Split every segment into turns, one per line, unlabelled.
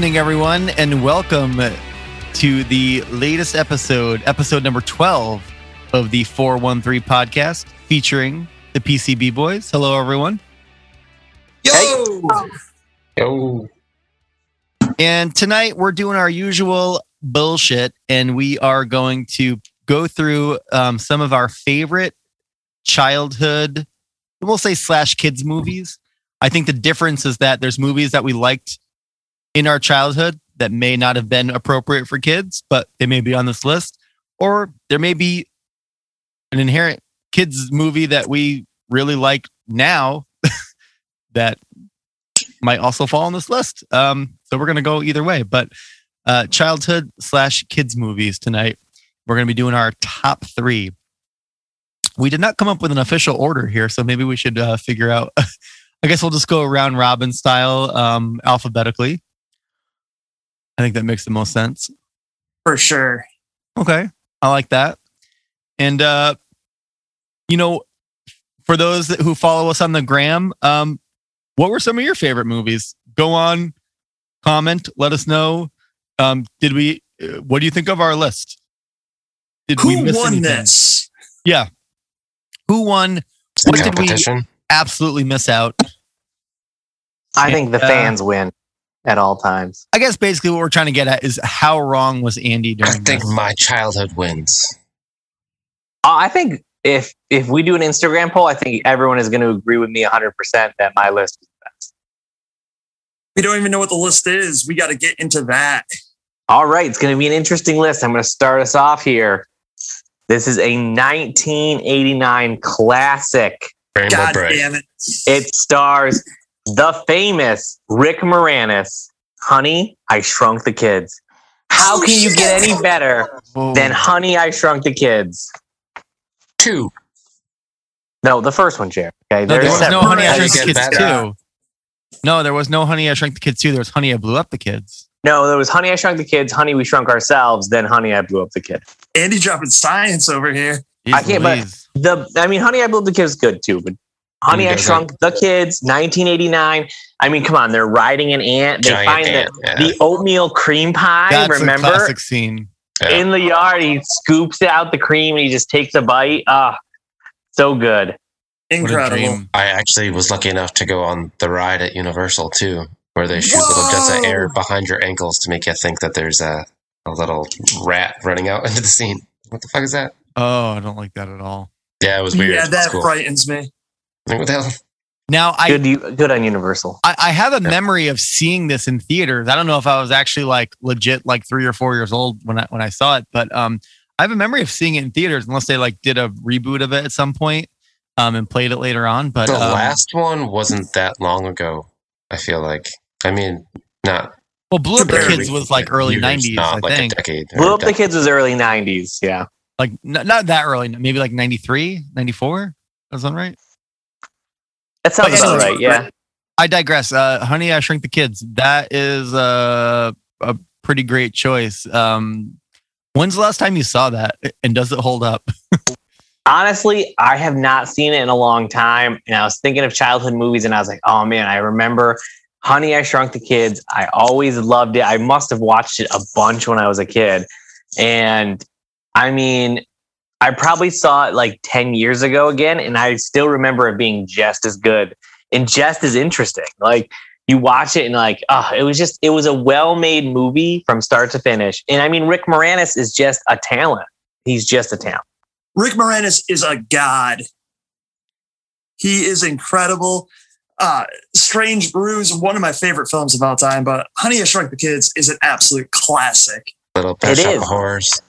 Good evening, everyone, and welcome to the latest episode, episode number 12 of the 413 podcast featuring the PCB boys. Hello, everyone.
Yo!
Yo.
And tonight we're doing our usual bullshit, and we are going to go through um, some of our favorite childhood, we'll say slash kids movies. I think the difference is that there's movies that we liked in our childhood that may not have been appropriate for kids, but they may be on this list, or there may be an inherent kids movie that we really like now that might also fall on this list. Um, so we're gonna go either way, but uh, childhood slash kids movies tonight. We're gonna be doing our top three. We did not come up with an official order here, so maybe we should uh, figure out. I guess we'll just go around Robin style, um, alphabetically. I think that makes the most sense.
For sure.
Okay. I like that. And uh you know, for those that, who follow us on the gram, um what were some of your favorite movies? Go on, comment, let us know. Um did we uh, what do you think of our list? Did
Who
we miss
won
anything?
this?
Yeah. Who won? What did we- Absolutely miss out.
I think the
Uh,
fans win at all times.
I guess basically what we're trying to get at is how wrong was Andy
I think
this?
my childhood wins.
Uh, I think if if we do an Instagram poll, I think everyone is going to agree with me 100% that my list is the best.
We don't even know what the list is. We got to get into that.
All right, it's going to be an interesting list. I'm going to start us off here. This is a 1989 classic.
Rainbow
God
Bright.
damn it.
It stars the famous Rick Moranis. Honey, I Shrunk the Kids. How
Oh,
can you get any better
Whoa.
than Honey, I Shrunk the Kids?
Two.
No, the first one, Jared. Okay,
No, there
There's
was no Honey I
How do you
Shrunk the Kids
better?
too. No, there was no Honey I Shrunk the Kids two. There was Honey I Blew Up the Kids.
No, there was Honey, I Shrunk the Kids, Honey, We Shrunk Ourselves, then Honey, I Blew Up the Kid.
Andy dropping science over here.
I can't, but- The, I mean, Honey, I Blew Up the Kid is good too, but Honey, I? Shrunk the Kids, 1989. I mean, come on, they're riding an ant. They
Giant
find
ant,
the,
yeah.
the oatmeal cream pie.
That's a
remember
classic scene.
Yeah.
in the yard, he scoops out the cream and he just takes a bite. Ah, so good.
Incredible.
I actually was lucky enough to go on the ride at Universal too, where they shoot little jets of air behind your ankles to make you think that there's a, a little rat running out into the scene. What the fuck is that?
Oh, I don't like that at all.
Yeah, it was weird.
Yeah,
It's
that
cool.
frightens me.
Like, what the hell?
Now I,
Good, you, good on Universal.
I I have a memory of seeing this in theaters. I don't know if I was actually like legit like three or four years old when I when I saw it, but um I have a memory of seeing it in theaters unless they like did a reboot of it at some point um and played it later on. But
The
um,
last one wasn't that long ago. I feel like. I mean, not
well, Blew Up the Kids was like early '90s,
not
I
like
think.
a decade. or
Blew Up the
decade.
Kids was early 90s. Yeah.
Like n- not that early, maybe like '93, '94. That sound right?
That sounds
But
about right. Yeah.
I digress. Uh, Honey, I Shrink the Kids. That is uh, a pretty great choice. Um, when's the last time you saw that, and does it hold up?
Honestly, I have not seen it in a long time. And I was thinking of childhood movies and I was like, oh man, I remember Honey, I Shrunk the Kids. I always loved it. I must have watched it a bunch when I was a kid. And I mean, I probably saw it like 10 years ago again. And I still remember it being just as good and just as interesting. Like, you watch it and like, oh, it was just, it was a well made movie from start to finish. And I mean, Rick Moranis is just a talent. He's just a talent.
Rick Moranis is a god. He is incredible. Uh, Strange Brews, one of my favorite films of all time, but Honey, I Shrunk the Kids is an absolute classic.
Little Pet
It
Shop of Horrors.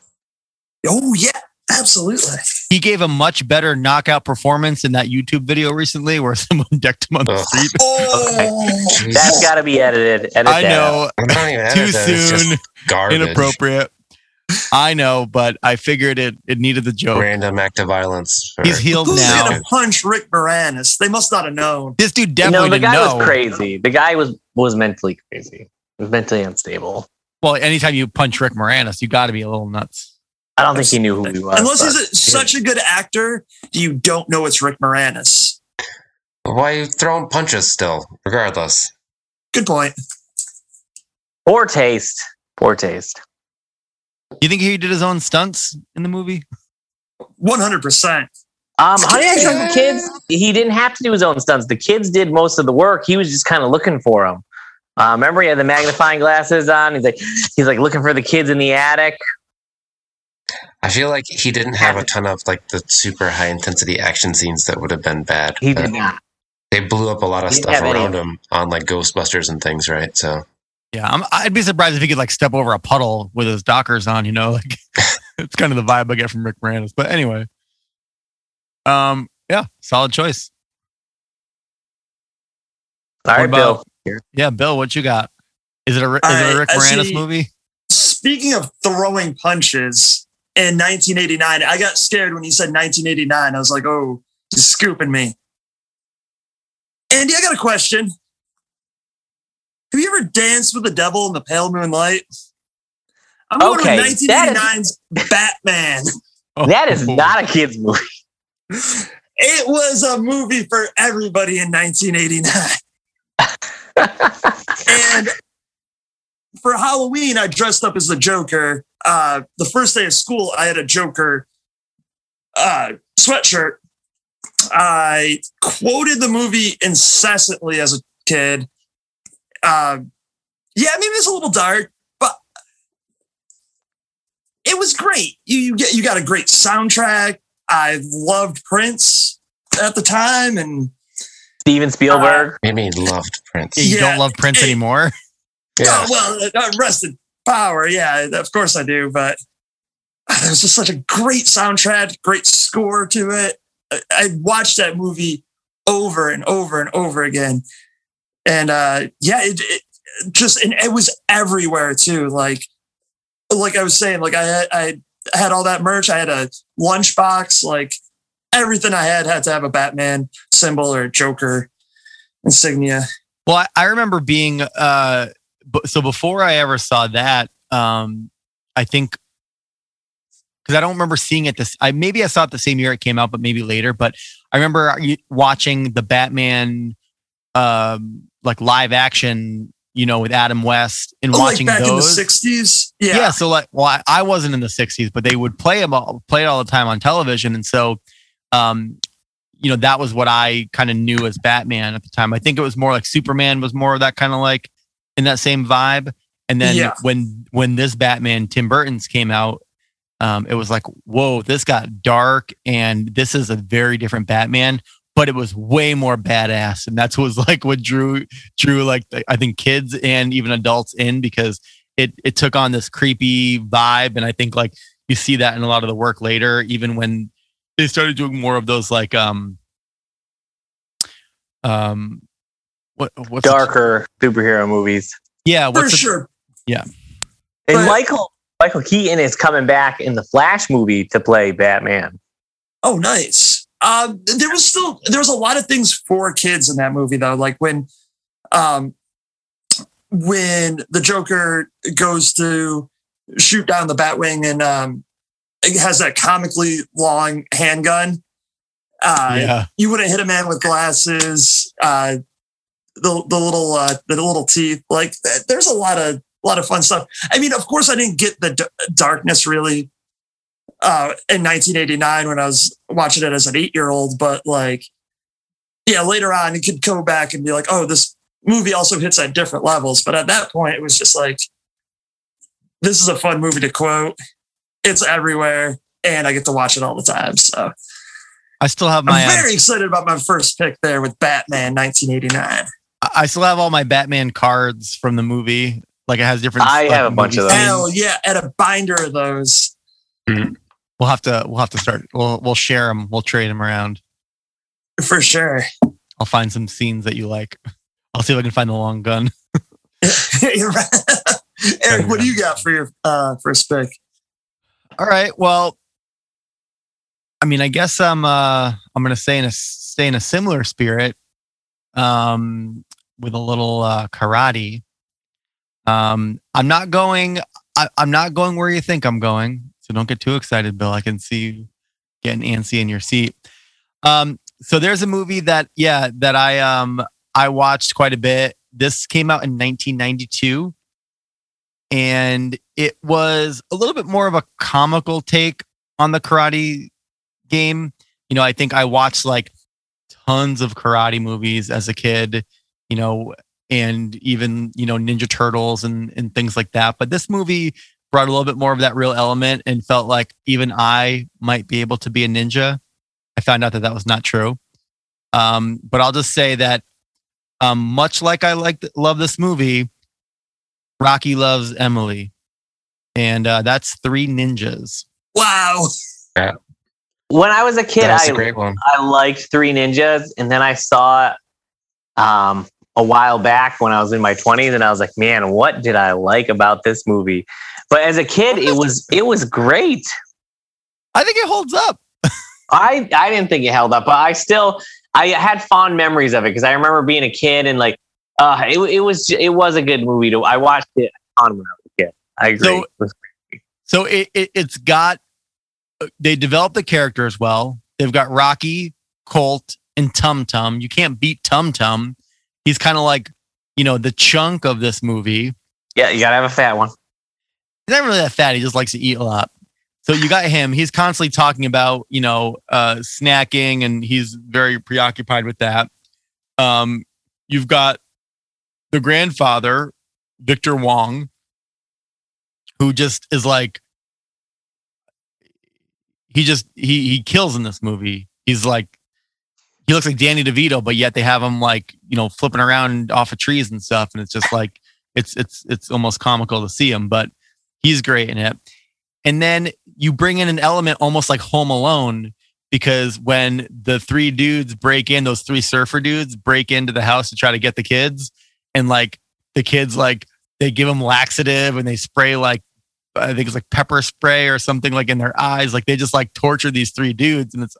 Oh, yeah, absolutely.
He gave a much better knockout performance in that YouTube video recently, where someone decked him on the
Ugh.
street.
Oh,
That's got to be edited. Edit
I
that out.
know,
I'm not even
too
edit that, it's just
soon,
Garbage.
inappropriate. I know, but I figured it it needed the joke.
Random act of violence. for-
He's healed
who's
now.
gonna punch Rick Moranis? They must not have known.
This dude definitely.
No,
definitely
the
didn't
guy
know.
was crazy. The guy was was mentally crazy. Was mentally unstable.
Well, anytime you punch Rick Moranis, you got to be a little nuts.
I don't think he knew who he was.
Unless he's a, such a good actor, you don't know it's Rick Moranis.
Why are you throwing punches still? Regardless.
Good point.
Poor taste. Poor taste.
You think he did his own stunts in the movie?
One hundred percent.
Um, Honey I Shrunk the Kids. He didn't have to do his own stunts. The kids did most of the work. He was just kind of looking for them. Uh, remember, he had the magnifying glasses on. He's like, he's like looking for the kids in the attic.
I feel like he didn't have a ton of like the super high intensity action scenes that would have been bad.
He did not.
They blew up a lot of
He
stuff around him on like Ghostbusters and things, right? So
Yeah, I'm, I'd be surprised if he could like step over a puddle with his Dockers on. You know, like it's kind of the vibe I get from Rick Moranis. But anyway, um, yeah, solid choice.
All right,
about-
Bill.
Yeah, Bill, what you got? Is it a Ri-
All
is it a Rick
I
Moranis
see-
movie?
Speaking of throwing punches, in 1989, I got scared when you said 1989. I was like, oh, he's scooping me. Andy, I got a question. Have you ever danced with the devil in the pale moonlight? I'm going
Okay,
with 1989's Batman.
That is not a kids movie.
It was a movie for everybody in 1989. and for Halloween, I dressed up as the Joker. Uh, the first day of school, I had a Joker uh, sweatshirt. I quoted the movie incessantly as a kid. Uh, yeah, maybe it's a little dark, but it was great. You, you get you got a great soundtrack. I loved Prince at the time, and
Steven Spielberg.
made me loved Prince.
You
Yeah,
don't love Prince
it-
anymore.
Yeah.
Oh, well, uh, rested power. Yeah, of course I do. But it was just such a great soundtrack, great score to it. I, I watched that movie over and over and over again. And uh, yeah, it, it just, and it was everywhere too. Like, like I was saying, like I had, I had all that merch. I had a lunchbox, like everything I had had to have a Batman symbol or Joker insignia.
Well, I, I remember being uh b- so before I ever saw that, um I think because I don't remember seeing it this I maybe I saw it the same year it came out, but maybe later. But I remember watching the Batman um like live action, you know, with Adam West and
Oh, like
watching
back
those.
in the 60s.
yeah. so like well I, I wasn't in the 60s but they would play them all play it all the time on television and so um you know that was what i kind of knew as batman at the time i think it was more like superman was more of that kind of like in that same vibe. And then
Yeah.
when when this batman tim burton's came out um it was like whoa this got dark and this is a very different batman but it was way more badass. And that's what was like what drew drew like i think kids and even adults in because it it took on this creepy vibe. And i think like you see that in a lot of the work later even when they started doing more of those like um um what what's the-
Darker superhero movies.
yeah
For
the-
sure.
Yeah, and
But-
Michael Michael Keaton is coming back in the Flash movie to play Batman.
Oh, nice. Um, there was still there was a lot of things for kids in that movie though. Like when, um, when the Joker goes to shoot down the Batwing and um, it has that comically long handgun. Uh,
yeah
you wouldn't hit a man with glasses. Uh, the the little uh, the little teeth. Like there's a lot of a lot of fun stuff. I mean, of course, I didn't get the d- darkness really uh, in 1989 when I was watching it as an eight year old. But like, yeah, later on, you could go back and be like, oh, this movie also hits at different levels. But at that point, it was just like, this is a fun movie to quote. It's everywhere, and I get to watch it all the time. So
i still have my
I'm
uh,
very excited about my first pick there with Batman 1989.
I- i still have all my batman cards from the movie like it has different
I
like,
have a bunch of those.
Hell yeah, and a binder of those.
we'll have to we'll have to start we'll we'll share them we'll trade them around
For sure.
i'll find some scenes that you like i'll see if i can find the long gun
Eric, what do you got for your uh, first pick?
All right. Well, I mean, I guess I'm uh I'm gonna stay in a stay in a similar spirit, um, with a little uh, karate. Um, I'm not going. I, I'm not going where you think I'm going. So don't get too excited, Bill. I can see you getting antsy in your seat. Um, so there's a movie that yeah that I um I watched quite a bit. This came out in 1992. and it was a little bit more of a comical take on the karate game. You know, I think I watched like tons of karate movies as a kid, you know, and even, you know, Ninja Turtles and, and things like that. But this movie brought a little bit more of that real element and felt like even I might be able to be a ninja. I found out that that was not true. Um, but I'll just say that um, much like I like love this movie, Rocky loves Emily, and uh, that's three ninjas.
Wow. Yeah.
When I was a kid,
That was
I
a great one.
I liked Three Ninjas, and then I saw it um, a while back when I was in my twenties, and I was like, "Man, what did I like about this movie?" But as a kid, it was it was great.
I think it holds up.
I I didn't think it held up, but I still I had fond memories of it because I remember being a kid and like uh, it it was it was a good movie to I watched it on when I was a kid. I agree.
So-
It was-
So it, it it's got they developed the characters well. They've got Rocky, Colt, and Tum Tum. You can't beat Tum Tum. He's kind of like you know the chunk of this movie.
yeah, you gotta have a fat one.
He's not really that fat. He just likes to eat a lot. So you got him. He's constantly talking about you know uh, snacking, and he's very preoccupied with that. Um, you've got the grandfather, Victor Wong, who just is like he just he he kills in this movie. He's like he looks like Danny DeVito, but yet they have him like you know flipping around off of trees and stuff, and it's just like it's it's it's almost comical to see him, but he's great in it. And then you bring in an element almost like Home Alone because when the three dudes break in, those three surfer dudes break into the house to try to get the kids, and like the kids like they give them laxative and they spray like I think it's like pepper spray or something like in their eyes. Like they just like torture these three dudes, and it's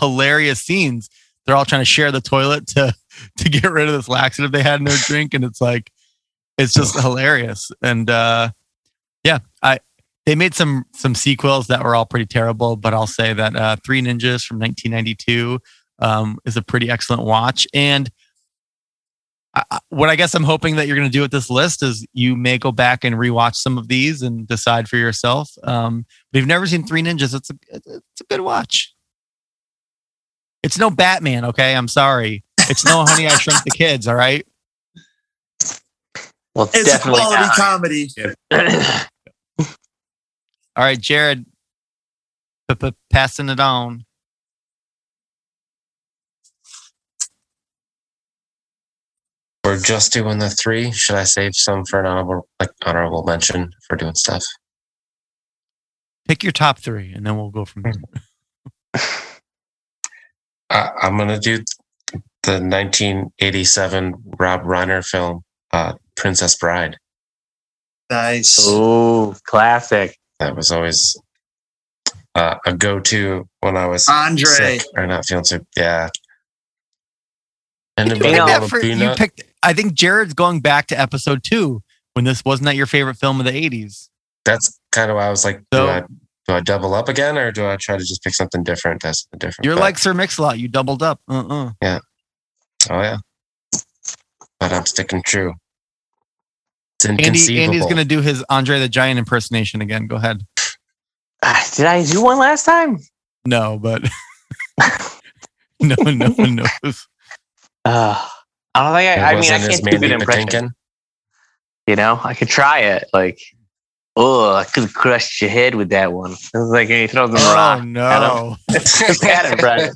hilarious scenes. They're all trying to share the toilet to to get rid of this laxative they had in their drink, and it's like it's just hilarious. And uh yeah, I they made some some sequels that were all pretty terrible, but I'll say that uh Three Ninjas from 1992 um, is a pretty excellent watch. And I, what I guess I'm hoping that you're going to do with this list is you may go back and rewatch some of these and decide for yourself. Um, but if you've never seen Three Ninjas, it's a it's a good watch. It's no Batman, okay? I'm sorry. It's no Honey I Shrunk the Kids, all right?
Well, it's,
It's a
definitely
quality
not.
comedy.
All right, Jared, p- p- passing it on.
We're just doing the three. Should I save some for an honorable, like honorable mention for doing stuff?
Pick your top three, and then we'll go from there.
Uh, I'm gonna do the 1987 Rob Reiner film, uh, Princess Bride.
Nice.
Ooh, classic.
That was always uh, a go-to when I was
Andre.
sick or not feeling so. Yeah. And
You
the
picked
know,
that for- you picked. I think Jared's going back to episode two when this wasn't that your favorite film of the '80s.
That's kind of why I was like,
So-
do I do I double up again or do I try to just pick something different? That's something different.
You're
But-
like Sir Mix-a-Lot. You doubled up. Uh-uh. Yeah.
Oh yeah, but I'm sticking true. It's
Andy. Andy's going to do his Andre the Giant impersonation again. Go ahead.
Ah, Did I do one last time?
No, but no, no one knows.
Uh, I don't think
It
I. I mean, I can't do good
Mandy
impression.
Patinkin.
You know, I could try it. Like, oh, I could have crushed your head with that one. It was like when he throws them
Oh
rock.
no!
It's bad impression.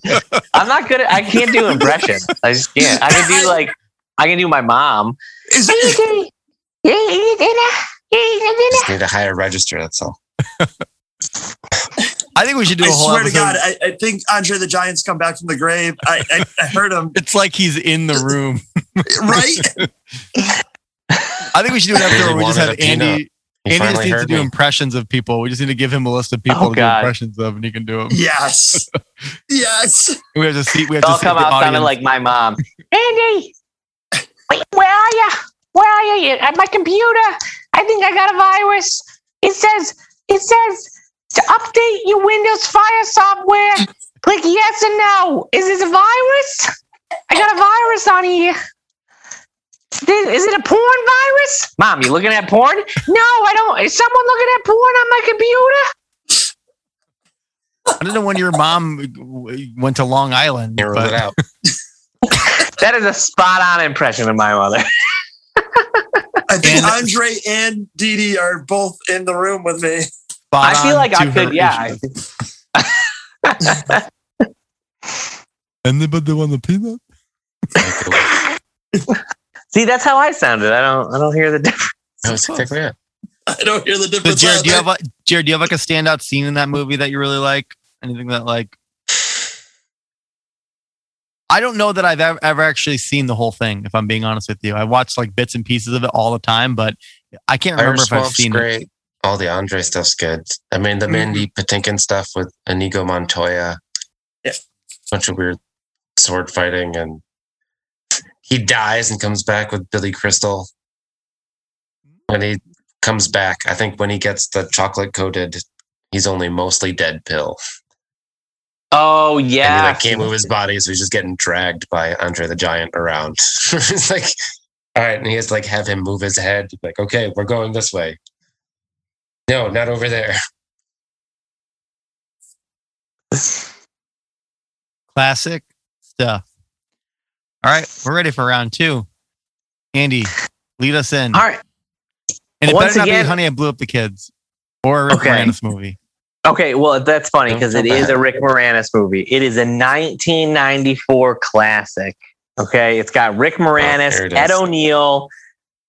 I'm not good at. I can't do impression. I just can't. I can do like. I can do my mom.
Is it,
Just need a higher register. That's all.
I think we should do a
I
whole I
swear to. God, I, I think Andre the Giant's come back from the grave. I, I, I heard him,
it's like he's in the room.
right?
I think we should do an episode
Really
where we just have
wanted a peanut.
Andy.
He
Andy just needs to do
me.
impressions of people. We just need to give him a list of people
Oh,
to
God.
do impressions of, and he can do them.
Yes. Yes.
We have to see. We have
I'll
to see
come
the
out sounding like my mom. Andy, wait, where are you? Where are you? At my computer. I think I got a virus. It says it says to update your Windows Fire software. Click yes or no. Is this a virus? I got a virus on here. Is it a porn virus? Mom, you looking at porn? No, I don't. Is someone looking at porn on my computer?
I don't know when your mom went to Long Island.
He ruled
but
it out.
That is a spot on impression of my mother.
I think
And-
Andre and Dee Dee are both in the room with me.
I feel like I could, yeah. I
Anybody want a peanut?
See, that's how I sounded. I don't I don't hear the difference.
That was exactly it.
I don't hear the
So
difference.
Jared, do you have a, Jared, do you have like a standout scene in that movie that you really like? Anything that like? I don't know that I've ever, ever actually seen the whole thing. If I'm being honest with you, I watch like bits and pieces of it all the time, but I can't remember
Irish
if I've
Swamp's
seen it.
All the Andre stuff's good. I mean, the mm-hmm. Mandy Patinkin stuff with Inigo Montoya.
Yeah.
Bunch of weird sword fighting, and he dies and comes back with Billy Crystal. When he comes back, I think when he gets the chocolate coated, he's only mostly dead pill.
Oh
And he
yeah.
like can't move his body, so he's just getting dragged by Andre the Giant around. it's like, all right, and he has to like have him move his head. Like, okay, we're going this way. No, not over there.
Classic stuff. All right, we're ready for round two. Andy, lead us in.
All right.
And it
Once
better not
again-
be Honey, I Blew Up the Kids or a Rick
Okay.
Moranis movie.
Okay, well that's funny because
feel
it is
bad.
a Rick Moranis movie. It is a 1994 classic. Okay, it's got Rick Moranis,
there it is.
Ed O'Neill.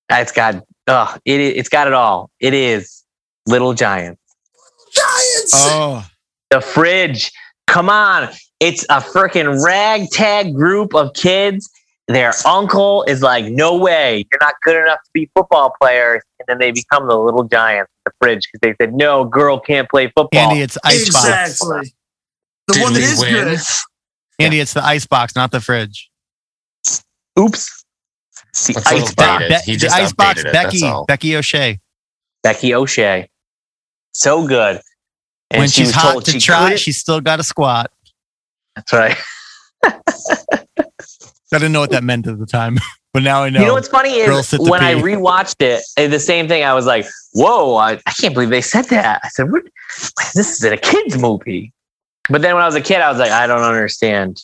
It's got uh, it. It's got it all. It is Little Giants.
Giants.
Oh,
The fridge. Come on, it's a freaking ragtag group of kids. Their uncle is like, "No way, you're not good enough to be football players," and then they become the Little Giants. At the fridge because they said, "No, girl can't play football."
Andy, it's Icebox.
exactly. The
Did
one that
we
is
win?
good.
Andy, it's the Icebox, not the fridge.
Oops. The
That's
icebox.
dated. He
the Icebox, Becky. Becky O'Shea.
Becky O'Shea. So good. And
when
she
she's hot
told
to
she
try, she's still got a squat.
That's right.
I didn't know what that meant at the time, but now I know.
You know what's funny is
sit to
when I
pee.
rewatched it, eh, the same thing. I was like, "Whoa! I, I can't believe they said that." I said, what? "This is a kids movie." But then when I was a kid, I was like, "I don't understand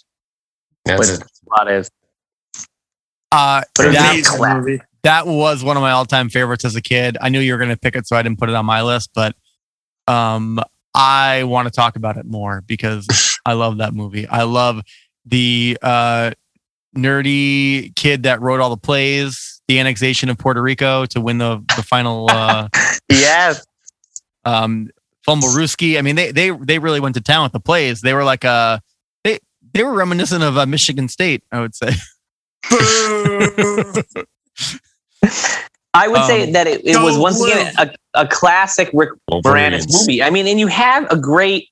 That's
what
it.
the plot is."
uh, that,
Amazing
clap.
movie.
that was one of my all-time favorites as a kid. I knew you were going to pick it, so I didn't put it on my list. But um, I want to talk about it more because I love that movie. I love the uh, nerdy kid that wrote all the plays, the annexation of Puerto Rico to win the the final. Uh,
Yes.
um Fumbleruski. I mean, they they they really went to town with the plays. They were like uh they they were reminiscent of uh, Michigan State, I would say.
Boo.
I would say
Um,
that it, it was once
Blue.
again a, a classic Rick Moranis movie. I mean, and you have a great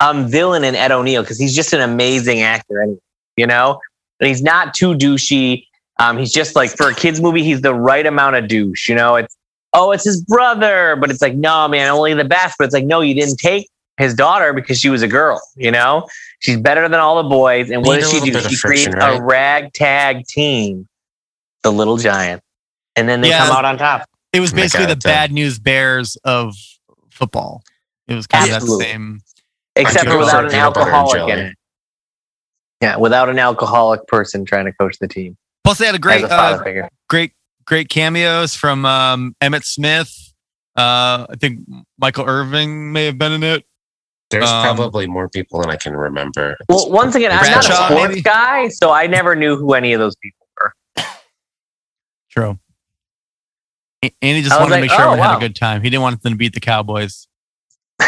um, villain in Ed O'Neill because he's just an amazing actor, anyway, you know? And he's not too douchey. Um, he's just like, for a kid's movie, he's the right amount of douche, you know? It's, oh, it's his brother. But it's like, no, man, only the best. But it's like, no, you didn't take his daughter because she was a girl, you know? She's better than all the boys. And what
Need
does she do?
bit of
She creates
friction,
a
right?
ragtag team, the Little Giants. And then they
Yeah.
come out on top.
It was basically the bad news bears of football. It was kind of that same.
except for without an
peanut butter and
alcoholic in it. Yeah, without an alcoholic person trying to coach the team
Plus, they had a great,
a
uh, great, great cameos from um, Emmitt Smith. Uh, I think Michael Irvin may have been in it.
There's
Um,
probably more people than I can remember.
Well, once again, I'm not a sports
maybe?
guy, so I never knew who any of those people were.
True. A- he just wanted to make sure
oh,
everyone had a good time. He didn't want them to beat the Cowboys.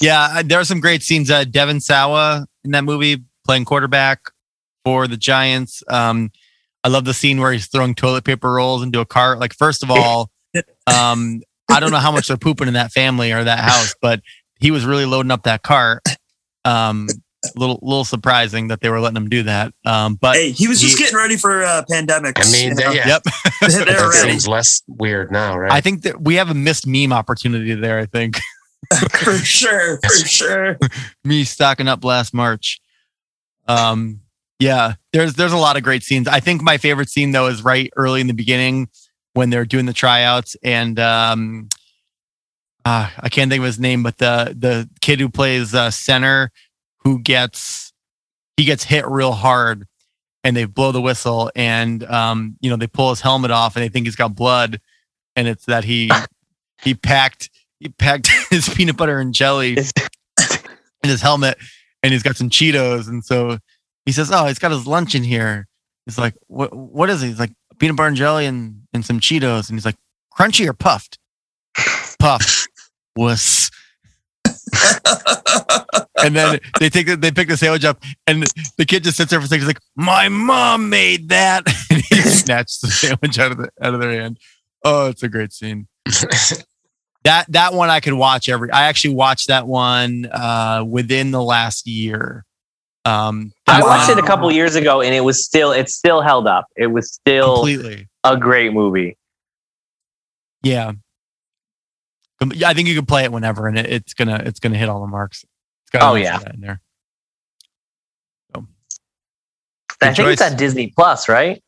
yeah, there are some great scenes. Uh, Devon Sawa in that movie playing quarterback for the Giants. Um, I love the scene where he's throwing toilet paper rolls into a cart. Like, first of all, um, I don't know how much they're pooping in that family or that house, but he was really loading up that cart. Um, little little surprising that they were letting him do that. Um, but
hey, he was just
he-
getting ready for uh, pandemic.
I mean,
you know?
yeah,
yep.
they're
that
ready
seems less weird now, right?
I think that we have a missed meme opportunity there. I think
for sure, for sure.
me stocking up last March. Um, Yeah, there's there's a lot of great scenes. I think my favorite scene though is right early in the beginning when they're doing the tryouts and um uh, I can't think of his name, but the the kid who plays uh, center who gets he gets hit real hard and they blow the whistle and um you know they pull his helmet off and they think he's got blood and it's that he he packed he packed his peanut butter and jelly in his helmet and he's got some Cheetos and so he says, "Oh, he's got his lunch in here." He's like, "What? What is it?" He's like, "Peanut butter and jelly and and some Cheetos." And he's like, "Crunchy or puffed?" Puff. Wuss. And then they take the, they pick the sandwich up, and the kid just sits there for a second. He's like, "My mom made that," and he snatched the sandwich out of the out of their hand. Oh, it's a great scene. That that one I could watch every. I actually watched that one uh, within the last year. Um,
I watched
one-
it a couple years ago, and it was still it still held up. It was still
completely.
a great movie.
Yeah. Yeah, I think you can play it whenever, and it, it's gonna it's gonna hit all the marks. It's got
Oh, yeah.
that in there.
I
Good
think it's
choice.
on Disney Plus, right?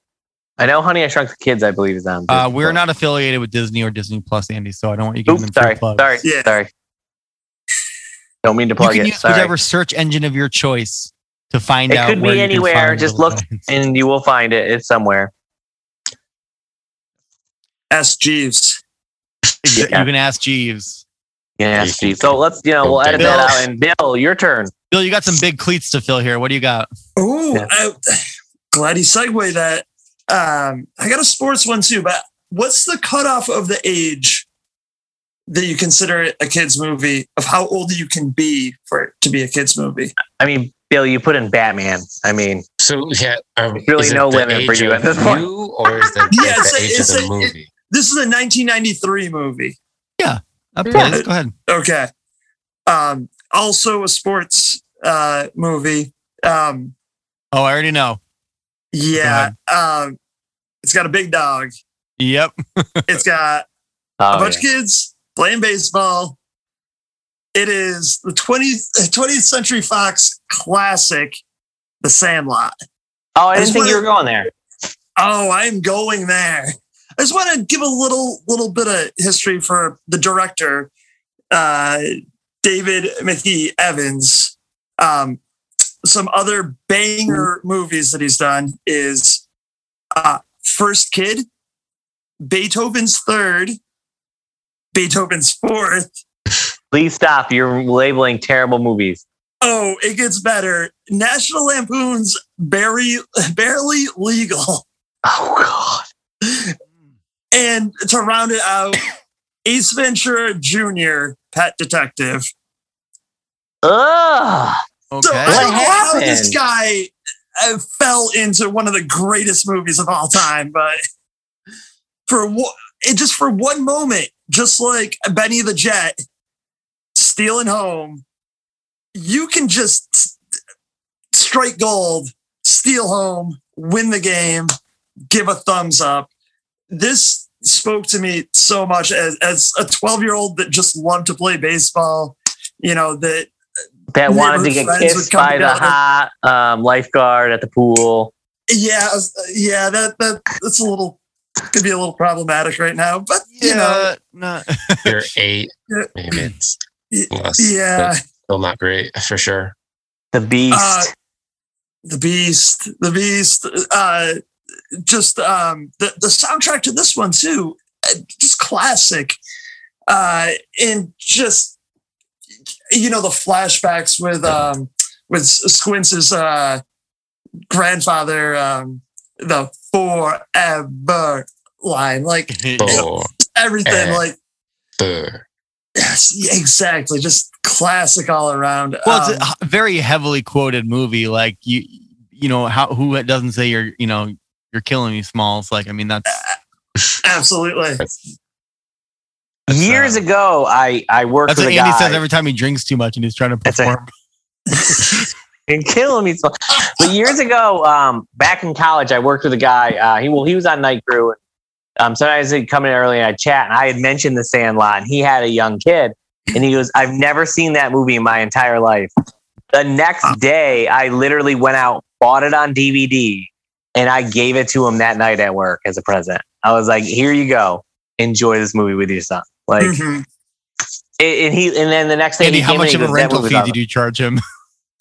I know Honey I Shrunk the Kids, I believe, is on.
Uh, we're
Plus.
not affiliated with Disney or Disney Plus, Andy, so I don't want you giving
Oops,
them free
sorry,
plugs.
sorry,
Yeah.
sorry. Don't mean to
You can
it.
use
Sorry.
whichever search engine of your choice to find
It
out.
could be
where you
anywhere, just look-
Giants.
and you will find it. It's somewhere.
Ask Jeeves.
Yeah.
You can ask Jeeves.
Yeah, Steve. So let's, you know, we'll edit
Bill.
that out. And Bill, your turn.
Bill, you got some big cleats to fill here. What do you got?
Ooh,
Yeah.
I, glad you segue that. Um, I got a sports one too, but what's the cutoff of the age that you consider it a kids movie? Of how old you can be for it to be a kids movie?
I mean, Bill, you put in Batman. I mean,
So yeah, um,
really no limit for you at this point.
you, or is it
Yeah,
the
it's a-
age
it's
of the
a-
movie?
This is a 1993 movie.
Uh,
Yeah.
please, Go ahead.
Okay. Um, also a sports uh, movie. Um,
Oh, I already know.
yeah. Um, it's got a big dog.
Yep.
It's got a
oh,
bunch
yeah.
of kids playing baseball. It is the 20th, 20th Century Fox classic, The Sandlot.
oh, I
I
didn't
just
think you were going there.
Oh, I'm going there. I just want to give a little little bit of history for the director, uh, David Mickey Evans. Um, some other banger movies that he's done is uh, First Kid, Beethoven's Third, Beethoven's Fourth.
Please stop. You're labeling terrible movies.
Oh, it gets better. National Lampoon's Barely Barely Legal.
Oh God.
And to round it out, Ace Ventura Jr., Pet Detective.
Ugh.
Okay.
So I don't know how this guy uh, fell into one of the greatest movies of all time, but for one, it just for one moment, just like Benny the Jet stealing home, you can just strike gold, steal home, win the game, give a thumbs up. This spoke to me so much as, as a 12 year old that just loved to play baseball, you know, that
That wanted to get
friends
kissed by the hot um, lifeguard at the pool.
Yeah, uh, yeah, that that that's a little could be a little problematic right now, but you know,
no.
You're eight,
Yeah.
maybe it's
y- yeah,
but still not great for sure.
The beast.
Uh, the beast, the beast. Uh, just um, the the soundtrack to this one too, uh, just classic, uh, and just you know the flashbacks with um with Squints's uh grandfather, um, the forever line, like
Oh,
everything, like
brr.
yes, exactly, just classic all around.
Well, it's
Um,
a h- very heavily quoted movie. Like you, you know, how who doesn't say you're, you know, you're killing me, Smalls? Like, I mean, that's,
absolutely.
that's,
Years
uh,
ago, I I worked
That's
with
what
a
Andy
guy.
says every time he drinks too much and he's trying to perform.
and killing me. So, but years ago, um, back in college, I worked with a guy. Uh, he well, he was on night crew. And, Um, sometimes he'd come in early and I'd chat, and I had mentioned the Sandlot, and he had a young kid, and he goes, "I've never seen that movie in my entire life." The next day, I literally went out, bought it on DVD, and I gave it to him that night at work as a present. I was like, "Here you go, enjoy this movie with your son." Like,
Mhm.
and and he, and then the next day,
Andy,
he
how much of a rental fee did you charge him?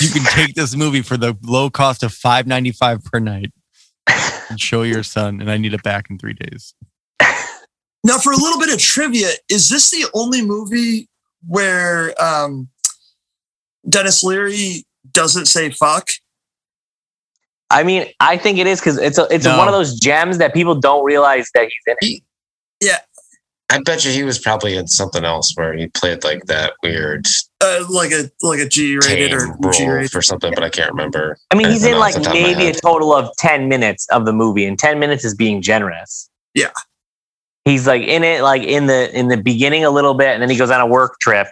you can take this movie for the low cost of five ninety five per night and show your son, and I need it back in three days.
Now, for a little bit of trivia, is this the only movie where um, Denis Leary doesn't say fuck?
I mean, I think it is because it's a, it's
No.
one of those gems that people don't realize that he's in it. Yeah.
I bet you he was probably in something else where he played like that weird
Uh, like a like a G rated or G rated
for something, but I can't remember.
I mean, he's in like
the top of my
maybe a total of 10 minutes of the movie, and 10 minutes is being generous.
Yeah.
He's like in it, like in the in the beginning a little bit, and then he goes on a work trip.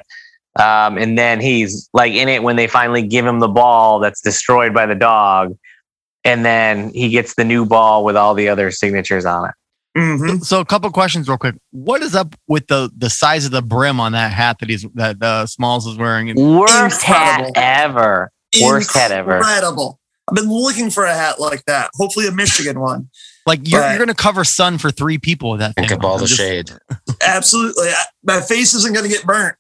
Um, and then he's like in it when they finally give him the ball that's destroyed by the dog. And then he gets the new ball with all the other signatures on it.
hmm
So, a couple questions, real quick. What is up with the the size of the brim on that hat that he's that uh, Smalls is wearing? And
Worst hat
Incredible.
ever. Worst hat ever.
Incredible. I've been looking for a hat like that. Hopefully, a Michigan one.
like you're,
Right.
you're going to cover sun for three people with that.
Think
thing
of all the
I'm just-
shade.
Absolutely. I- My face isn't going to get burnt.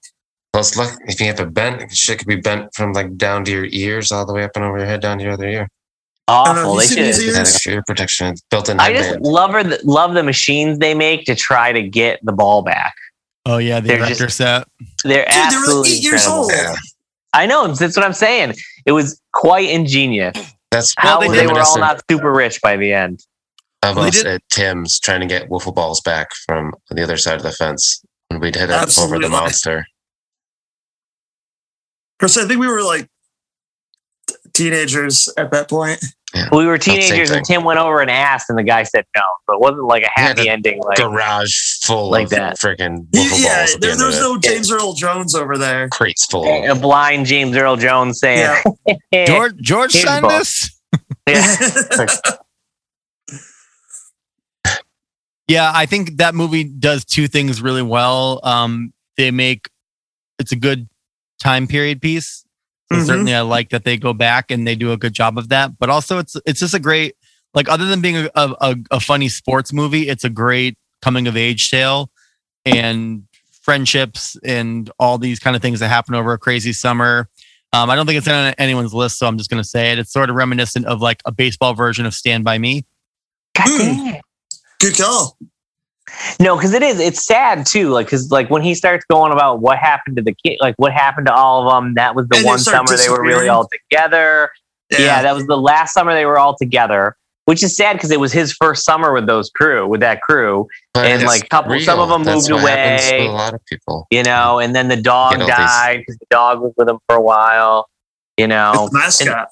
Plus, look, if you have a bent, shit could be bent from like down to your ears all the way up and over your head down to your other ear.
I don't know,
Awful. They should.
these
It
ears?
has extra protection. Built in
I just love her. Love the machines they make to try to get the ball back.
Oh yeah, the
They're
erector
just-
set.
They're
Dude, they were like
absolutely
eight years
incredible.
old.
Yeah.
I know. That's what I'm saying. It was quite ingenious.
That's
How
they
they, were all not super rich by the end.
of
Well,
us
did-
at Tim's trying to get wiffle balls back from the other side of the fence when we'd hit it over the monster.
Chris, I think we were like t- teenagers at that point.
We were teenagers, and. Tim went over and asked, and the guy said no. So it wasn't like a happy
the
ending. Like
Garage full
like
of
that.
freaking
Yeah,
wiffle
yeah,
balls
there,
end
there
of
was
it.
no James Earl Jones over there.
Crates full.
a blind James Earl Jones saying,
Yeah.
George George signed this.
Yeah.
Yeah, I think that movie does two things really well. Um, they make it's a good time period piece. So
Mhm.
certainly, I like that they go back and they do a good job of that. But also, it's it's just a great like other than being a, a, a funny sports movie, it's a great coming of age tale and friendships and all these kind of things that happen over a crazy summer. Um, I don't think it's on anyone's list, so I'm just going to say it. It's sort of reminiscent of like a baseball version of Stand by Me.
God
Hmm.
dang it.
Good call.
No, because it is. It's sad too. Like, because like when he starts going about what happened to the kid, like what happened to all of them. That was the
And
one
start
summer they were really all together. Yeah. that was the last summer they were all together, which is sad because it was his first summer with those crew, with that crew,
But
and, like, couple- some of them
That's
moved
what happens
away.
to a lot of people.
you know. And then the dog
Get all
died because the dog was with him for a while, you know.
It's mascot.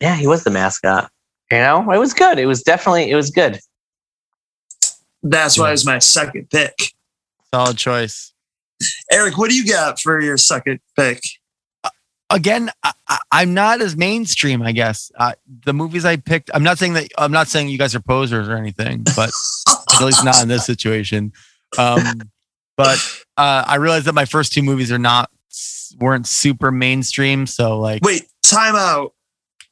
Yeah, he was the mascot. You know, it was good. It was definitely it was good.
That's why it was my second pick.
Solid choice.
Eric, what do you got for your second pick?
again, I, I, I'm not as mainstream. I guess uh, the movies I picked. I'm not saying that. I'm not saying you guys are posers or anything, but at least not in this situation. Um, but uh, I realized that my first two movies are not weren't super mainstream. So like,
Wait, time out.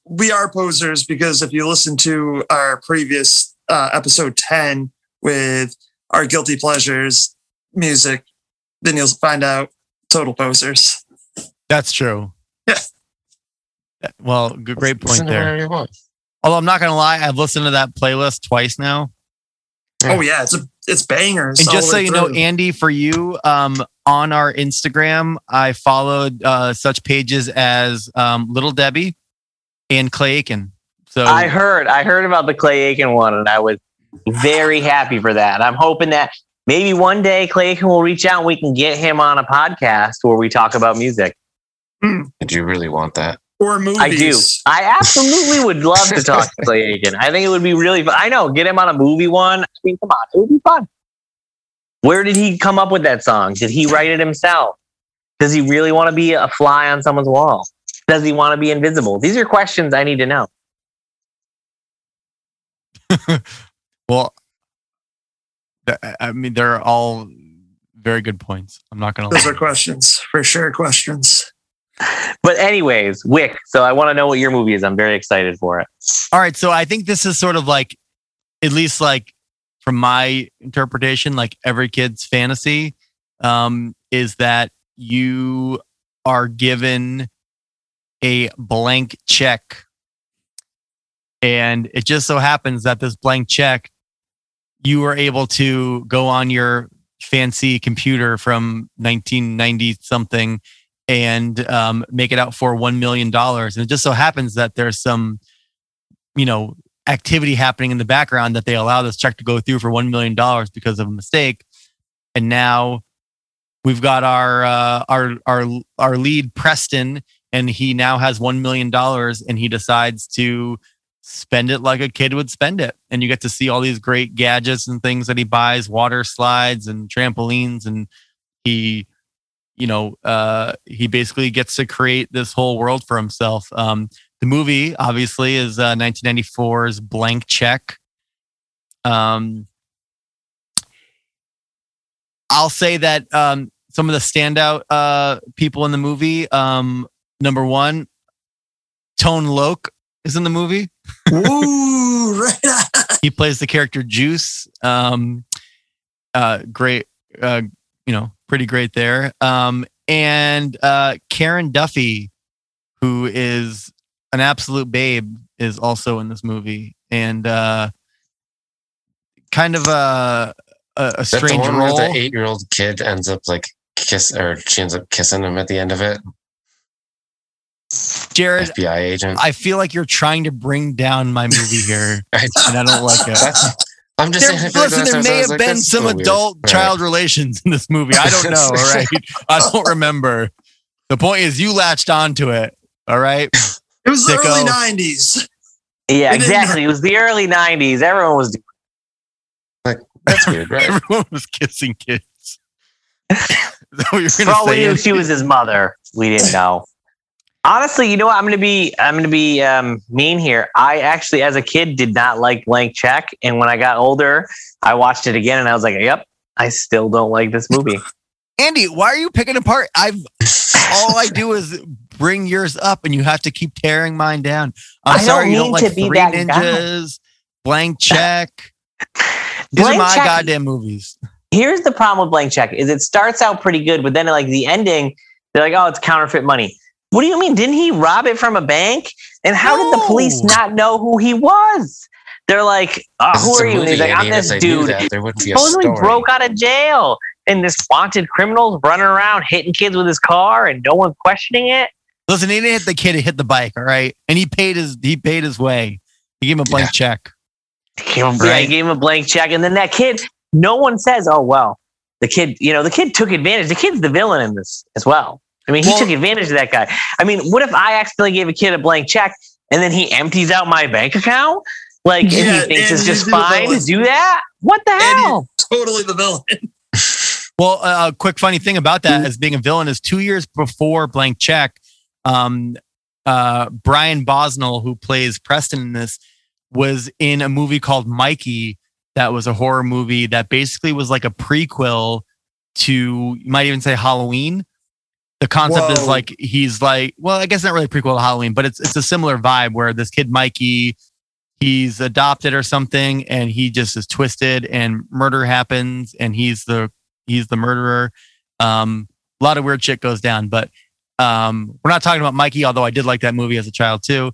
We are posers because if you listen to our previous uh, episode 10 with our guilty pleasures music, then you'll find out total posers.
that's true.
Yeah.
Well, good, great point
Listen
there.
whatever you want.
Although I'm not gonna lie, I've listened to that playlist twice now.
Oh yeah, it's a it's bangers.
And just so
way
you know. Andy, for you, um, on our Instagram, I followed uh, such pages as um, Little Debbie and Clay Aiken. So
I heard I heard about the Clay Aiken one, and I was very happy for that. I'm hoping that maybe one day Clay Aiken will reach out and we can get him on a podcast where we talk about music. Hmm.
Did you really want that?
or movies.
I do. I absolutely would love to talk to Clay Aiken. I think it would be really fun. I know, get him on a movie one. I mean, come on, it would be fun. Where did he come up with that song? Did he write it himself? Does he really want to be a fly on someone's wall? Does he want to be invisible? These are questions I need to know.
well, th- I mean, they're all very good points. I'm not gonna.
Those
lie.
are questions for sure. Questions.
But anyways, Wick. So I want to know what your movie is. I'm very excited for it.
All right, so I think this is sort of like, at least like from my interpretation, like every kid's fantasy, um, is that you are given a blank check, and it just so happens that this blank check, you were able to go on your fancy computer from 1990 something and um, make it out for one million dollars. And it just so happens that there's some, you know, activity happening in the background that they allow this check to go through for one million dollars because of a mistake. And now we've got our uh, our our our lead Preston, and he now has one million dollars, and he decides to spend it like a kid would spend it. And you get to see all these great gadgets and things that he buys, water slides and trampolines, and he you know, uh, he basically gets to create this whole world for himself. Um, the movie, obviously, is uh, 1994's Blank Check. Um, I'll say that um, some of the standout uh, people in the movie. Um, number one, Tone Loc is in the movie.
Ooh, right.
He plays the character Juice. Um, uh, great, uh, you know, pretty great there. Um, and uh, Karen Duffy, who is an absolute babe, is also in this movie, and uh, kind of a a, a
Is that the one
role.
where the eight year old kid ends up like kiss or she ends up kissing him at the end of it?
Jared,
FBI agent.
I feel like you're trying to bring down my movie here,
I,
and I don't like it.
I'm just
There,
saying. I feel like
listen, there may have
like,
been some
so weird.
adult
Right.
child relations in this movie. I don't know. All right. I don't remember. The point is, you latched onto it. All right.
It was the early '90s.
Yeah,
It
exactly. It was the early '90s. Everyone was.
That's weird, right?
Everyone was kissing kids. Is that what you're
For all we
say?
knew, she was his mother. We didn't know. Honestly, you know what? I'm gonna be I'm gonna be um, mean here. I actually, as a kid, did not like Blank Check, and when I got older, I watched it again, and I was like, "Yep, I still don't like this movie."
Andy, why are you picking apart? I've all I do is bring yours up, and you have to keep tearing mine down. I'm
I don't
sorry you don't like
to be
Three
that guy.
Ninjas, Blank Check. These
Blank
are my
Check-
goddamn movies.
Here's the problem with Blank Check: is it starts out pretty good, but then like the ending, they're like, "Oh, it's counterfeit money." What do you mean? Didn't he rob it from a bank? And how did the police not know who he was? They're like, oh,
This
"Who
is a
are you?" And he's like, "I'm this
if they knew
dude."
that, there wouldn't be a
supposedly broke out of jail and this wanted criminals running around hitting kids with his car and no one questioning it.
Listen, he didn't hit the kid; he hit the bike. All right, and he paid his he paid his way. He gave him a blank check.
He gave him, yeah,
Right.
he gave him a blank check, and then that kid, no one says, "Oh well." The kid, you know, the kid took advantage. The kid's the villain in this as well. I mean, he
Well-
took advantage of that guy. I mean, what if I accidentally gave a kid a blank check and then he empties out my bank account? Like, and he thinks
and
it's just fine to do that? What the
And
hell?
Totally the villain.
Well, uh, a quick funny thing about that
Mm-hmm.
as being a villain is two years before Blank Check, um, uh, Brian Bonsall, who plays Preston in this, was in a movie called Mikey. That was a horror movie that basically was like a prequel to, you might even say Halloween. The concept is like he's like, well, I guess not really a prequel to Halloween, but it's it's a similar vibe where this kid Mikey, he's adopted or something, and he just is twisted, and murder happens, and he's the he's the murderer. Um, a lot of weird shit goes down, but um, we're not talking about Mikey, although I did like that movie as a child too.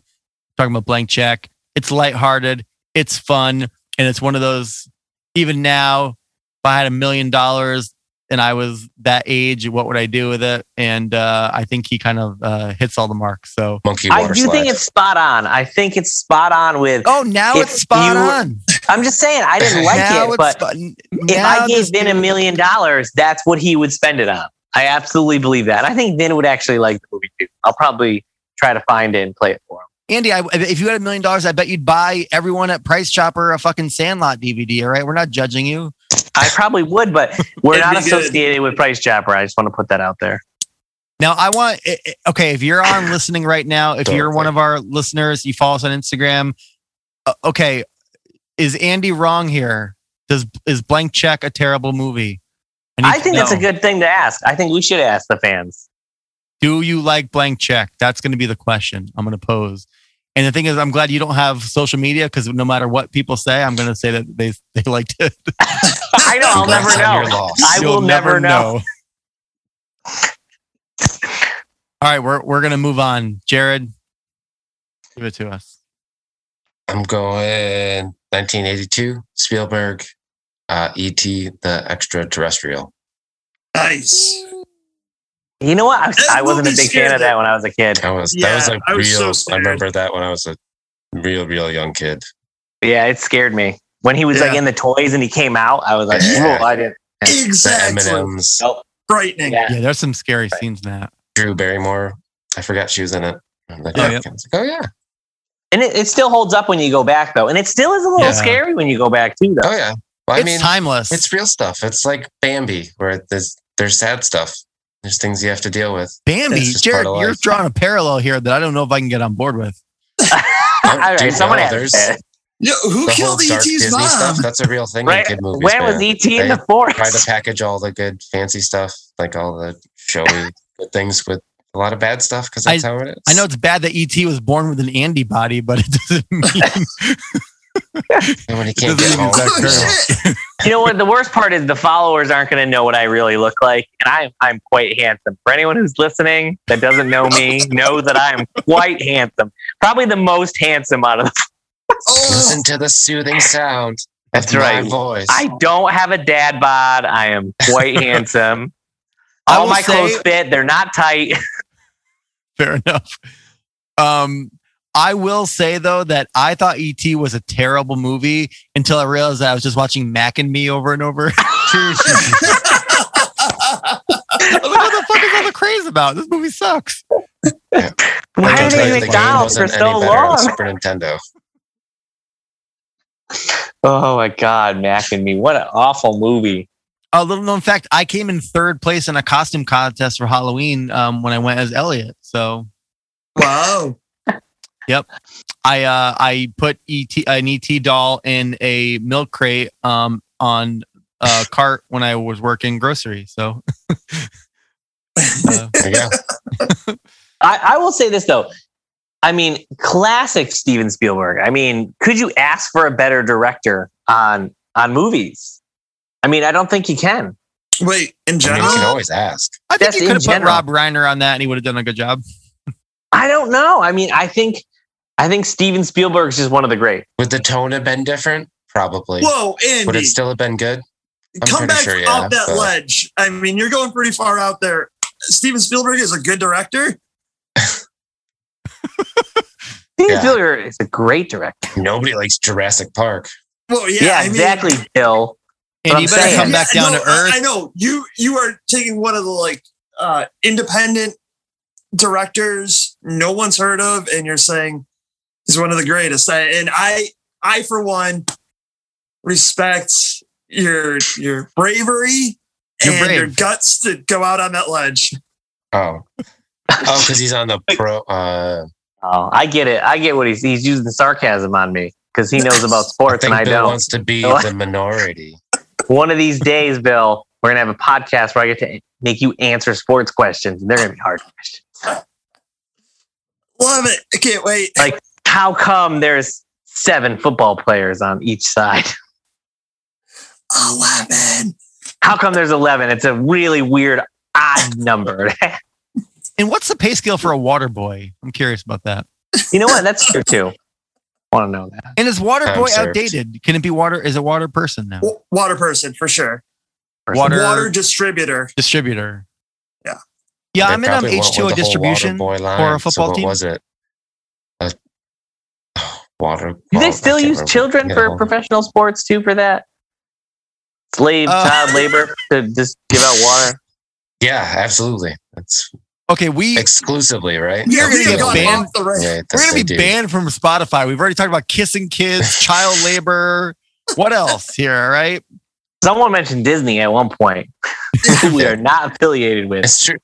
talking about Blank Check. It's lighthearted, it's fun, and it's one of those. Even now, if I had a million dollars and I was that age, what would I do with it? And uh, I think he kind of uh, hits all the marks. So,
Monkey
I do
slide.
think it's spot on. I think it's spot on with.
oh, now it's spot
you-
on.
I'm just saying, I didn't like
now
it, but
spot-
if I gave
this
Vin a million dollars, that's what he would spend it on. I absolutely believe that. I think Vin would actually like the movie too. I'll probably try to find it and play it for him.
Andy, I, if you had a million dollars, I bet you'd buy everyone at Price Chopper a fucking Sandlot DVD. All right, we're not judging you.
I probably would, but we're not
be good.
associated with Price Chopper. I just want to put that out there.
Now, I want okay. If you're on listening right now, if you're one of our listeners, you follow us on Instagram. uh, okay, is Andy wrong here? Does is Blank Check a terrible movie? need
I think that's a good thing to ask. I think we should ask the fans.
Do you like blank check? That's going to be the question I'm going to pose. And the thing is, I'm glad you don't have social media because no matter what people say, I'm going to say that they they liked it.
I know. I'll never
Congrats on your
know. I will
You'll
never know.
All right, we're we're gonna move on. Jared, give it to us.
I'm going 1982 Spielberg, uh, E.T. the Extraterrestrial.
Nice.
You know what? I,
That
I wasn't a big fan of that when I was a kid.
That was
Yeah,
that was a
I was so
real. I remember that when I was a real, real young kid.
Yeah, it scared me when he was like in the toys and he came out. I was like,
Yeah.
"Whoa!" I didn't.
The
Exactly.
M&Ms.
Frightening.
Yeah.
Yeah, there's some scary scenes in that.
Drew Barrymore. I forgot she was in it. Like, oh,
yeah.
Like, oh yeah,
And it, it still holds up when you go back though, and it still is a little
Yeah.
scary when you go back too. Though.
oh yeah. Well, I
it's
mean,
timeless.
it's real stuff. It's like Bambi, where there's there's sad stuff. There's things you have to deal with.
Bambi. Jared, you're drawing a parallel here that I don't know if I can get on board with.
All right,
dude,
someone
no,
has
there's-
say it.
Yo, who
The
killed
dark
ET's
Disney
mom?
stuff. That's a real thing
Right.
in kid movies.
When was
man.
ET in the forest?
Try to package all the good fancy stuff, like all the showy good things, with a lot of bad stuff because that's how it is.
I know it's bad that ET was born with an Andy body, but it doesn't mean
And when he can't get
doesn't mean
home,
Oh,
You know what? The worst part is the followers aren't going to know what I really look like, and I'm I'm quite handsome. For anyone who's listening that doesn't know me, know that I'm quite handsome. Probably the most handsome out of the.
Listen to the soothing sound. of
That's right.
My voice.
I don't have a dad bod. I am quite handsome.
I
All my
say-
clothes fit. They're not tight.
fair enough. Um, I will say though that I thought ET was a terrible movie until I realized that I was just watching Mac and Me over and over. I like, what the fuck is all the craze about? This movie sucks.
Why
I
are
can tell
they
you the game
McDonald's for so
any better on
long?
Super Nintendo.
Oh my God, Mac and me. What an awful movie.
A little known fact: I came in third place in a costume contest for Halloween um, when I went as Elliot. So
wow. Yep.
I uh, I put ET an ET doll in a milk crate um, on a cart when I was working grocery. So uh,
There you go.
I, I will say this though. I mean, classic Steven Spielberg. I mean, could you ask for a better director on on movies? I mean, I don't think you can.
Wait, in
I mean,
general?
you can always ask.
I think
Just
you could have put. Rob Reiner on that and he would have done a good job.
I don't know. I mean, I think I think Steven Spielberg's just one of the great.
Would the tone have been different? Probably.
Whoa, Andy.
Would it still have been good? I'm
come back
sure,
off
yeah,
that
but-
ledge. I mean, you're going pretty far out there. Steven Spielberg is a good director.
Steven
Yeah.
Spielberg is a great director.
Nobody likes Jurassic Park.
Well, yeah,
Yeah,
I mean-
exactly, Bill.
And you better
saying.
come back
Yeah,
down
no,
to earth.
I, I know you. You are taking one of the like uh, independent directors no one's heard of, and you're saying he's one of the greatest. I, and I, I for one, respect your your bravery
You're
and your guts to go out on that ledge.
Oh. Oh, because he's on the pro. Uh,
Oh, I get it. I get what he's he's using sarcasm on me because he knows about sports
think
and I
Bill
don't.
wants to be the minority.
One of these days, Bill, we're gonna have a podcast where I get to make you answer sports questions, and they're gonna be hard questions.
Love it. I can't wait.
Like- How come there's seven football players on each side?
Eleven.
How come there's eleven? It's a really weird odd number.
And what's the pay scale for a water boy? I'm curious about that.
you know what? That's true too. Want to know that?
And is water boy outdated? Can it be water? Is it water person now?
W- Water person for sure.
Water,
Water distributor.
distributor.
Yeah.
Yeah,
They
I'm in on
probably went with
H2O distribution
water boy
for a football
so
team.
What was it? Uh, water.
Do they still use
remember.
children
Yeah,
for
hold
professional sports too? For that slave
Uh,
child labor to just give out water?
Yeah, absolutely. That's
Okay, we
exclusively right.
We are gonna
have
get banned.
off the rails.
Yeah,
we're gonna be
do.
banned from Spotify. We've already talked about kissing kids, child labor. What else here? All right.
Someone mentioned Disney at one point. who we are not affiliated with.
It's true.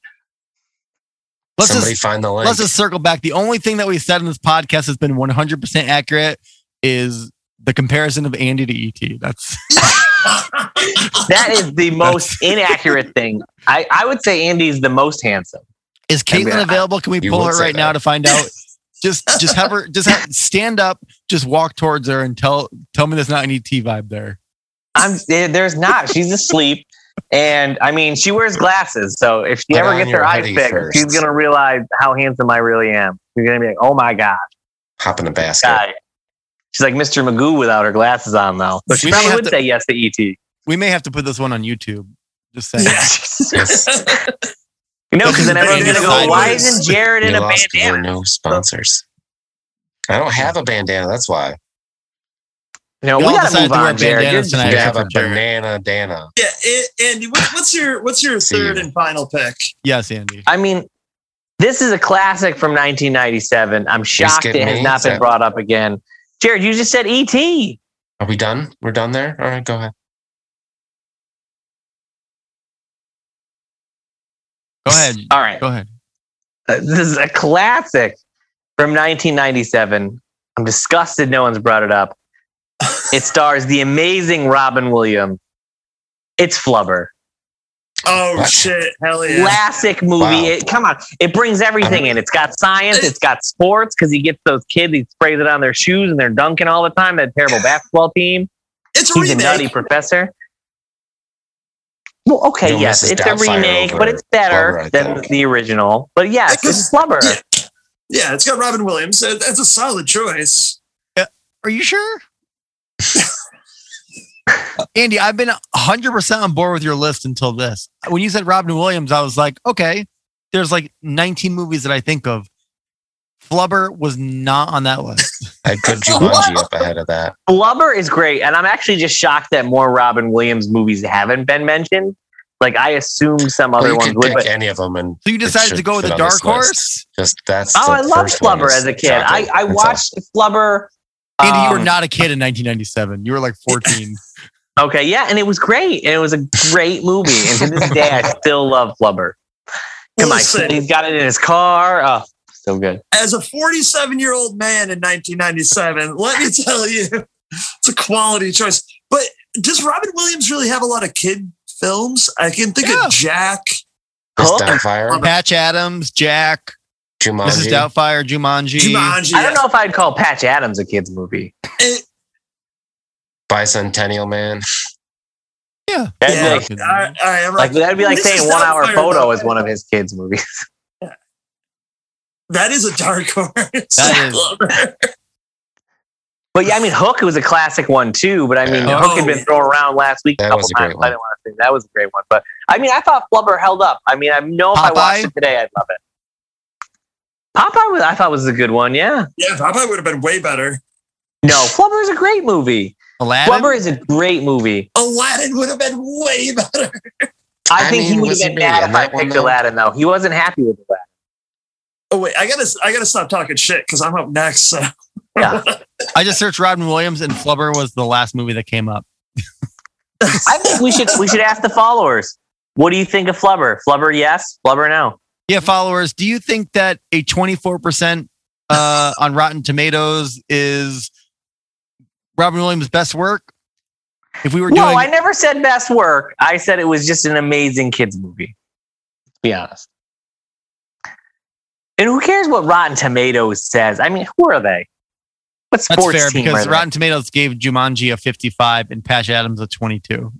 Let's
Somebody
just
find the link.
let's just circle back. The only thing that we said in this podcast has been 100% accurate is the comparison of Andy to ET. That's
That is the most inaccurate thing. I, I would say Andy's the most handsome.
Is
I mean,
Caitlin available? Can we pull her
say
right now to find out? Just just have her just have, stand up, just walk towards her and tell tell me there's not any T vibe there.
I'm there's not. She's asleep. And I mean, she wears glasses. So if she
Put
ever gets her eyes
hoodie
fixed,
first.
she's gonna realize how handsome I really am. She's gonna be like, "Oh my god,
Hop in the basket.
guy." She's like Mr. Magoo without her glasses on, though. So she
We
probably would
to-
say yes to ET.
We may have to put this one on YouTube. Just saying.
Yes.
You know, because then everyone's gonna go, "Why isn't Jared in a
lost 'cause there
bandana?"
no sponsors. I don't have a bandana. That's why.
No,
We
we, gotta move
to wear
on, Jared. You're
tonight.
You have a
Jared.
banana dana.
yeah, it, Andy, what, what's your what's your third and final pick?
Yes, Andy.
I mean, this is a classic from 1997. I'm shocked it has
me?
not been brought up again. Jared, you just said ET.
Are we done? We're done there? All right, go ahead.
Go ahead.
All right.
Go ahead.
Uh, This is a classic from 1997. I'm disgusted no one's brought it up. It stars the amazing Robin Williams. It's Flubber.
Oh shit, hell yeah!
Classic movie.
Wow.
It, come on. It brings everything in. It's got science. It's got sports because he gets those kids, he sprays it on their shoes and they're dunking all the time. That terrible basketball team.
It's a
He's a nutty professor. Well, okay,
You'll
yes, it's a remake, but it's better
Flubber,
than
think.
the original. But yes,
Because-
it's Flubber.
Yeah. Yeah, it's got Robin Williams. It- It's a solid choice.
Are you sure? Andy, I've been 100% on board with your list until this. When you said Robin Williams, I was like, okay, there's like 19 movies that I think of. Flubber was not on that list.
I put Jumanji up ahead of that.
Flubber is great, and I'm actually just shocked that more Robin Williams movies haven't been mentioned. Like I assumed some
Well,
other
you
ones
could
would.
pick
But,
any of them, and
So you decided to go with
fit
a dark horse?
just that's.
oh, I loved Flubber as a kid. I,
shocking.
I
That's
watched Flubber.
Andy, you were
um,
not a kid in 1997. You were like 14.
Okay, yeah, and it was great, and it was a great movie. And to this day, I still love Flubber. Come on,
Listen.
he's got it in his car. Oh, so good.
As a 47 year old man in 1997, let me tell you, it's a quality choice. But does Robin Williams really have a lot of kid films? I can think
Yeah.
of Jack.
Miss
Hook?
Doubtfire,
Patch Adams, Jack, Mrs. Doubtfire, Jumanji.
Jumanji.
I don't know if I'd call Patch Adams a kids movie.
It-
Bicentennial Man.
Yeah.
That'd
yeah,
be like,
right, all right, I'm
like that'd be like saying One Hour Photo
though.
is one of his kids' movies.
That is a dark horse.
That is.
But yeah, I mean, Hook was a classic one too. But I mean,
Yeah.
Hook had
Oh,
been
yeah.
thrown around last week a
That
couple
was a
times.
great
I didn't want to say that was a great one. But I mean, I thought Flubber held up. I mean, I know if I watched it today, I'd love it. Popeye, was, I thought was a good one. Yeah.
Yeah, Popeye would have been way better.
No, Flubber is a great movie.
Aladdin.
Flubber is a great movie.
Aladdin would have been way better.
I,
I
think he would have
was
been mad if I
that one,
picked? Aladdin, though. He wasn't happy with Aladdin.
Oh wait, I gotta I gotta stop talking shit because I'm up next. So.
Yeah.
I just searched Robin Williams and Flubber was the last movie that came up.
I think we should we should ask the followers. What do you think of Flubber? Flubber, yes. Flubber, no.
Yeah, followers, do you think that a 24% uh, on Rotten Tomatoes is Robin Williams' best work? If we were doing, No,
I never said best work. I said it was just an amazing kids movie. To be honest. And who cares what Rotten Tomatoes says? I mean, who are they? What
that's fair
team
because
are they?
Rotten Tomatoes gave Jumanji a 55 and Patch Adams a 22.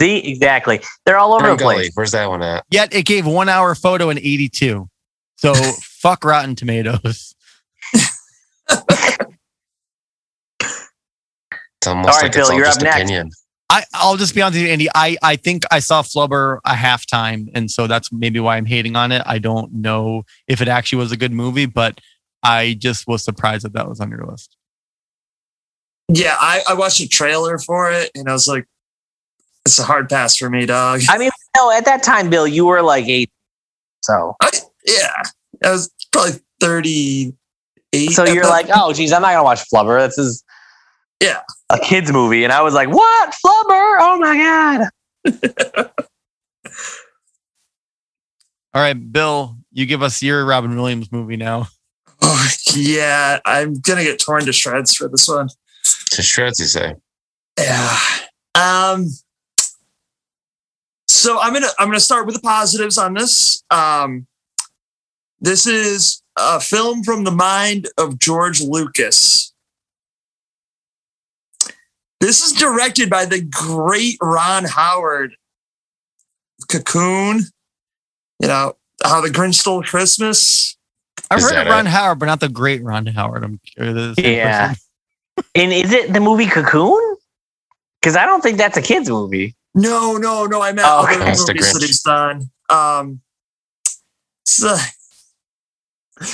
See, exactly. They're all over the
Gully.
place.
Where's that one at?
Yet it gave one hour photo an 82. So fuck Rotten Tomatoes.
It's almost
All right,
like it's
Bill,
all
you're
just
up next.
Opinion.
I, I'll just be honest with you, Andy. I, I think I saw Flubber a halftime, and so that's maybe why I'm hating on it. I don't know if it actually was a good movie, but I just was surprised that that was on your list.
Yeah, I, I watched a trailer for it and I was like, it's a hard pass for me, dog.
I mean, no, at that time, Bill, you were like eight. So
I, yeah, I was probably 38.
so you're like, oh geez, I'm not gonna watch Flubber. This is
Yeah.
A kids movie. And I was like, what? Flubber? Oh my God.
All right, Bill, you give us your Robin Williams movie now.
Oh, yeah, I'm gonna get torn to shreds for this one.
To shreds, you say?
Yeah. Um. So I'm gonna I'm gonna start with the positives on this. Um, this is a film from the mind of George Lucas. This is directed by the great Ron Howard. Cocoon, you know how the Grinch stole Christmas.
I've
Is
heard of Ron
it?
Howard, but not the great Ron Howard. I'm curious.
Yeah. And is it the movie Cocoon? Because I don't think that's a kids movie.
No, no, no. I meant
Oh,
other
okay.
That's the
movies that
Grinch.
he's done. Um, it's a,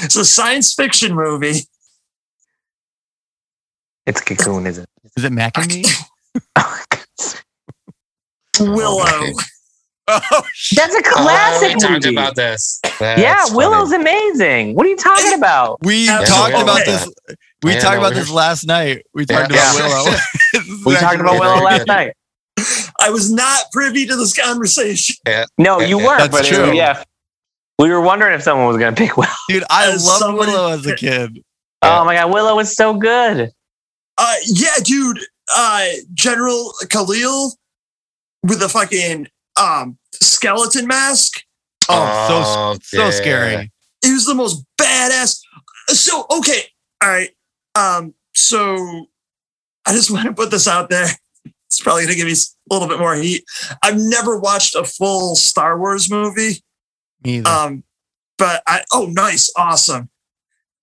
it's a science fiction movie.
It's Cocoon, is it?
Is it Mac and Me?
Willow.
Oh,
oh, shit.
That's a
Oh,
classic
we talked
movie.
about this.
yeah,
That's
Willow's amazing. What are you talking about?
We
Yeah,
talked
so-
about
okay.
this. We
Yeah,
talked
no,
about this last night. We talked
Yeah.
about Willow.
We talked about Willow last night.
I was not privy to this conversation.
No, you
Yeah,
weren't.
that's
but it-
true.
yeah, we were wondering if someone was going to pick Willow.
Dude, I
As
loved Willow as a kid.
Yeah.
Oh my god, Willow was so good.
Uh, yeah, dude. Uh, General Kael with the fucking um skeleton mask.
Oh, so
Oh,
so
yeah.
scary.
He was the most badass. So okay, all right. Um, so I just want to put this out there. It's probably gonna give me a little bit more heat. I've never watched a full Star Wars movie.
Me either.
Um, but I oh nice, awesome.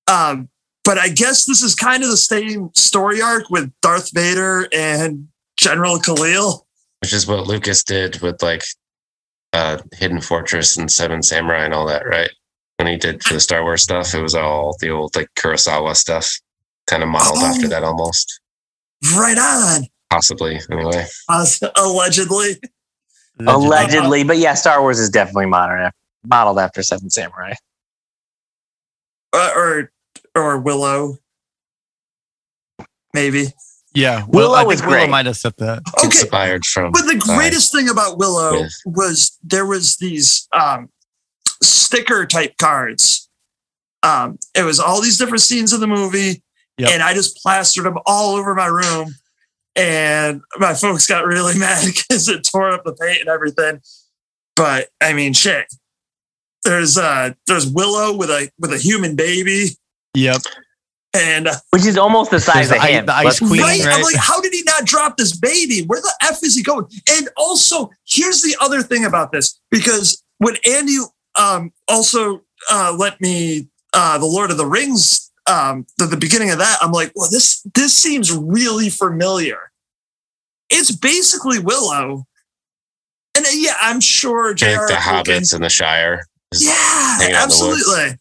Um, but I guess this is kind of the same story arc with Darth Vader and General Kael.
Which is what Lucas did with like uh Hidden Fortress and Seven Samurai and all that, right? When he did for the Star Wars stuff, it was all the old like Kurosawa stuff, kind of modeled
Oh.
after that almost.
Right on.
Possibly, anyway.
Uh, allegedly.
Allegedly, but yeah, Star Wars is definitely modern, modeled after Seven Samurai.
Uh, or or Willow. Maybe.
Yeah, Will, I
Willow
think
is
Willow might have said that.
Okay.
Inspired from
But the greatest thing about Willow
Yeah.
was there was these um, sticker type cards. Um, it was all these different scenes of the movie,
Yep.
and I just plastered them all over my room. And my folks got really mad because it tore up the paint and everything. But I mean, shit. There's uh, there's Willow with a with a human baby,
Yep.
and uh,
Which is almost the size of
the
him.
the ice queen.
right? I'm like, how did he not drop this baby? Where the f is he going? And also, here's the other thing about this because when Andy um, also uh, let me uh, the Lord of the Rings um, the, the beginning of that, I'm like, well, this this seems really familiar. It's basically Willow, and uh, yeah, I'm sure
like
J.R.
the hobbits in the Shire.
Yeah,
hanging the
absolutely.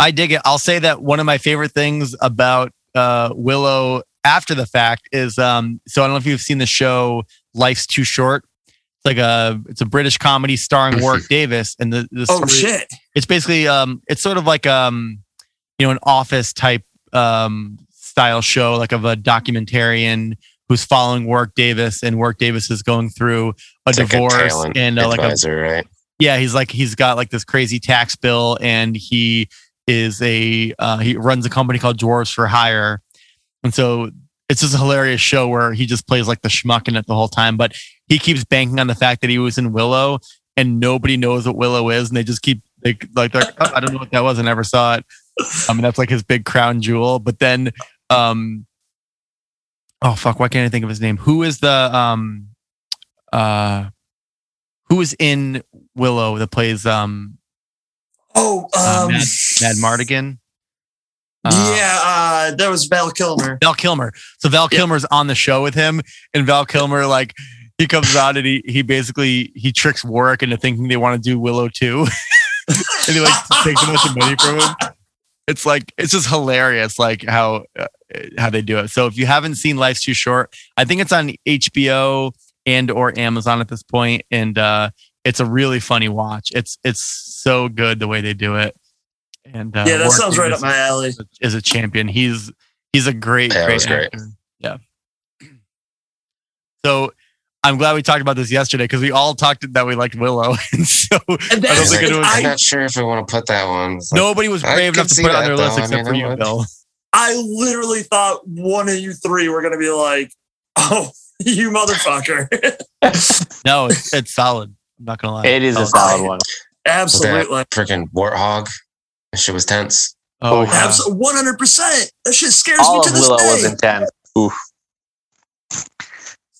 I dig it. I'll say that one of my favorite things about uh, Willow after the fact is um, so I don't know if you've seen the show Life's Too Short. It's like a it's a British comedy starring Warwick Davis, and the, the
Oh shit!
it's basically um it's sort of like um you know an office type um style show like of a documentarian who's following Warwick Davis and Warwick Davis is going through a
It's like a
divorce and uh, like a
right?
yeah he's like he's got like this crazy tax bill and he is a uh, he runs a company called Dwarves for Hire. And so it's just a hilarious show where he just plays like the schmuck in it the whole time but he keeps banking on the fact that he was in Willow and nobody knows what Willow is and they just keep they're like, "Oh, I don't know what that was. I never saw it. I mean that's like his big crown jewel but then um oh fuck why can't I think of his name? Who is the um uh who is in Willow that plays um
Oh,
uh,
um,
Mad, Madmartigan. Uh,
yeah, uh, that was Val Kilmer.
Val Kilmer. So Val
Yeah.
Kilmer's on the show with him, and Val Kilmer like he comes out and he he basically he tricks Warwick into thinking they want to do Willow too, and he like takes a bunch of money from him. It's like it's just hilarious, like how uh, how they do it. So if you haven't seen Life's Too Short, I think it's on HBO and or Amazon at this point, and uh, it's a really funny watch. It's it's so good the way they do it. And uh,
yeah, that
Warwick
sounds right
Davis
up my alley.
is a- champion. He's he's a great,
Yeah, it
great
great.
Yeah. So I'm glad we talked about this yesterday because we all talked that we liked Willow, and so
And
I don't think
like,
it was,
I'm not sure if I want to put that one. Like,
nobody was brave enough to put it on their
though.
list
I
except
mean,
for you,
would.
Bill.
I literally thought one of you three were gonna be like, "Oh, you motherfucker!"
No, it's, it's solid. I'm not gonna lie.
It is
Oh,
a solid one.
Absolutely,
Freaking warthog. That shit was tense.
oh, yeah.
absolutely, one hundred percent. That shit scares
All
me
of
to this
Willow was intense. Oof.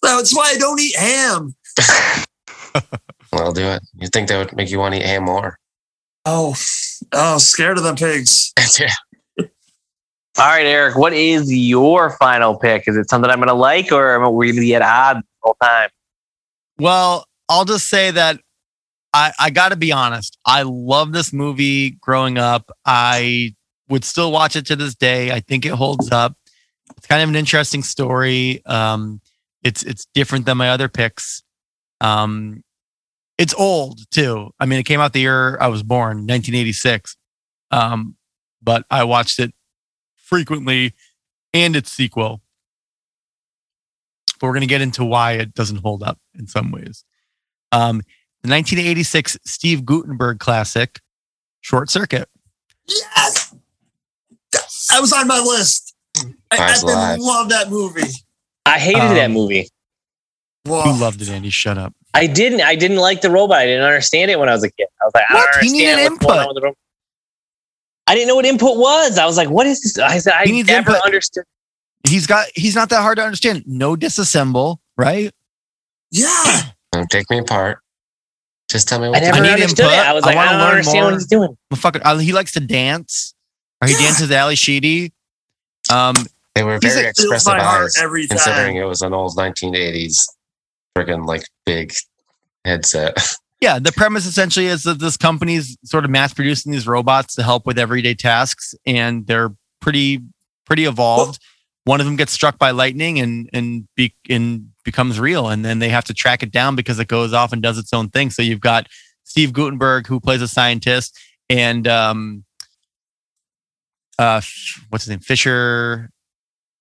That's why I don't eat ham.
I'll do it. You think that would make you want to eat ham more?
Oh, oh, scared of them pigs.
yeah.
All right, Eric, what is your final pick? Is it something I'm going to like or am we going to be at odds the whole time?
Well, I'll just say that I, I got to be honest. I love this movie growing up. I would still watch it to this day. I think it holds up. It's kind of an interesting story. Um, it's it's different than my other picks. Um, it's old too. I mean, it came out the year I was born, 1986. Um, but I watched it frequently, and its sequel. But we're going to get into why it doesn't hold up in some ways. Um, the 1986 Steve Guttenberg classic, Short Circuit.
Yes, I was on my list. I, I love that movie.
I hated
Um,
that movie.
Whoa.
You loved it, Andy. Shut up.
I didn't. I didn't like the robot. I didn't understand it when I was a kid. I was like, I don't
He needed
understand what's going
input.
on with the robot. I didn't know what input was. I was like, what is this? I said, I never
input.
understood.
He's got. He's not that hard to understand. No disassemble, right?
Yeah,
Don't take me apart. Just tell me what to
never
need
understood
input.
it. I was like, I,
wanna
don't
learn
understand
more.
what he's doing.
Motherfucker, uh, he likes to dance. Or he
Yeah.
dances Ally Sheedy. Um,
They were very
like,
expressive
my heart
eyes,
every
considering
time.
it was an old 1980s friggin' like big headset.
yeah, the premise essentially is that this company's sort of mass producing these robots to help with everyday tasks, and they're pretty pretty evolved. One of them gets struck by lightning and and be, and becomes real, and then they have to track it down because it goes off and does its own thing. So you've got Steve Guttenberg who plays a scientist, and um, uh, what's his name, Fisher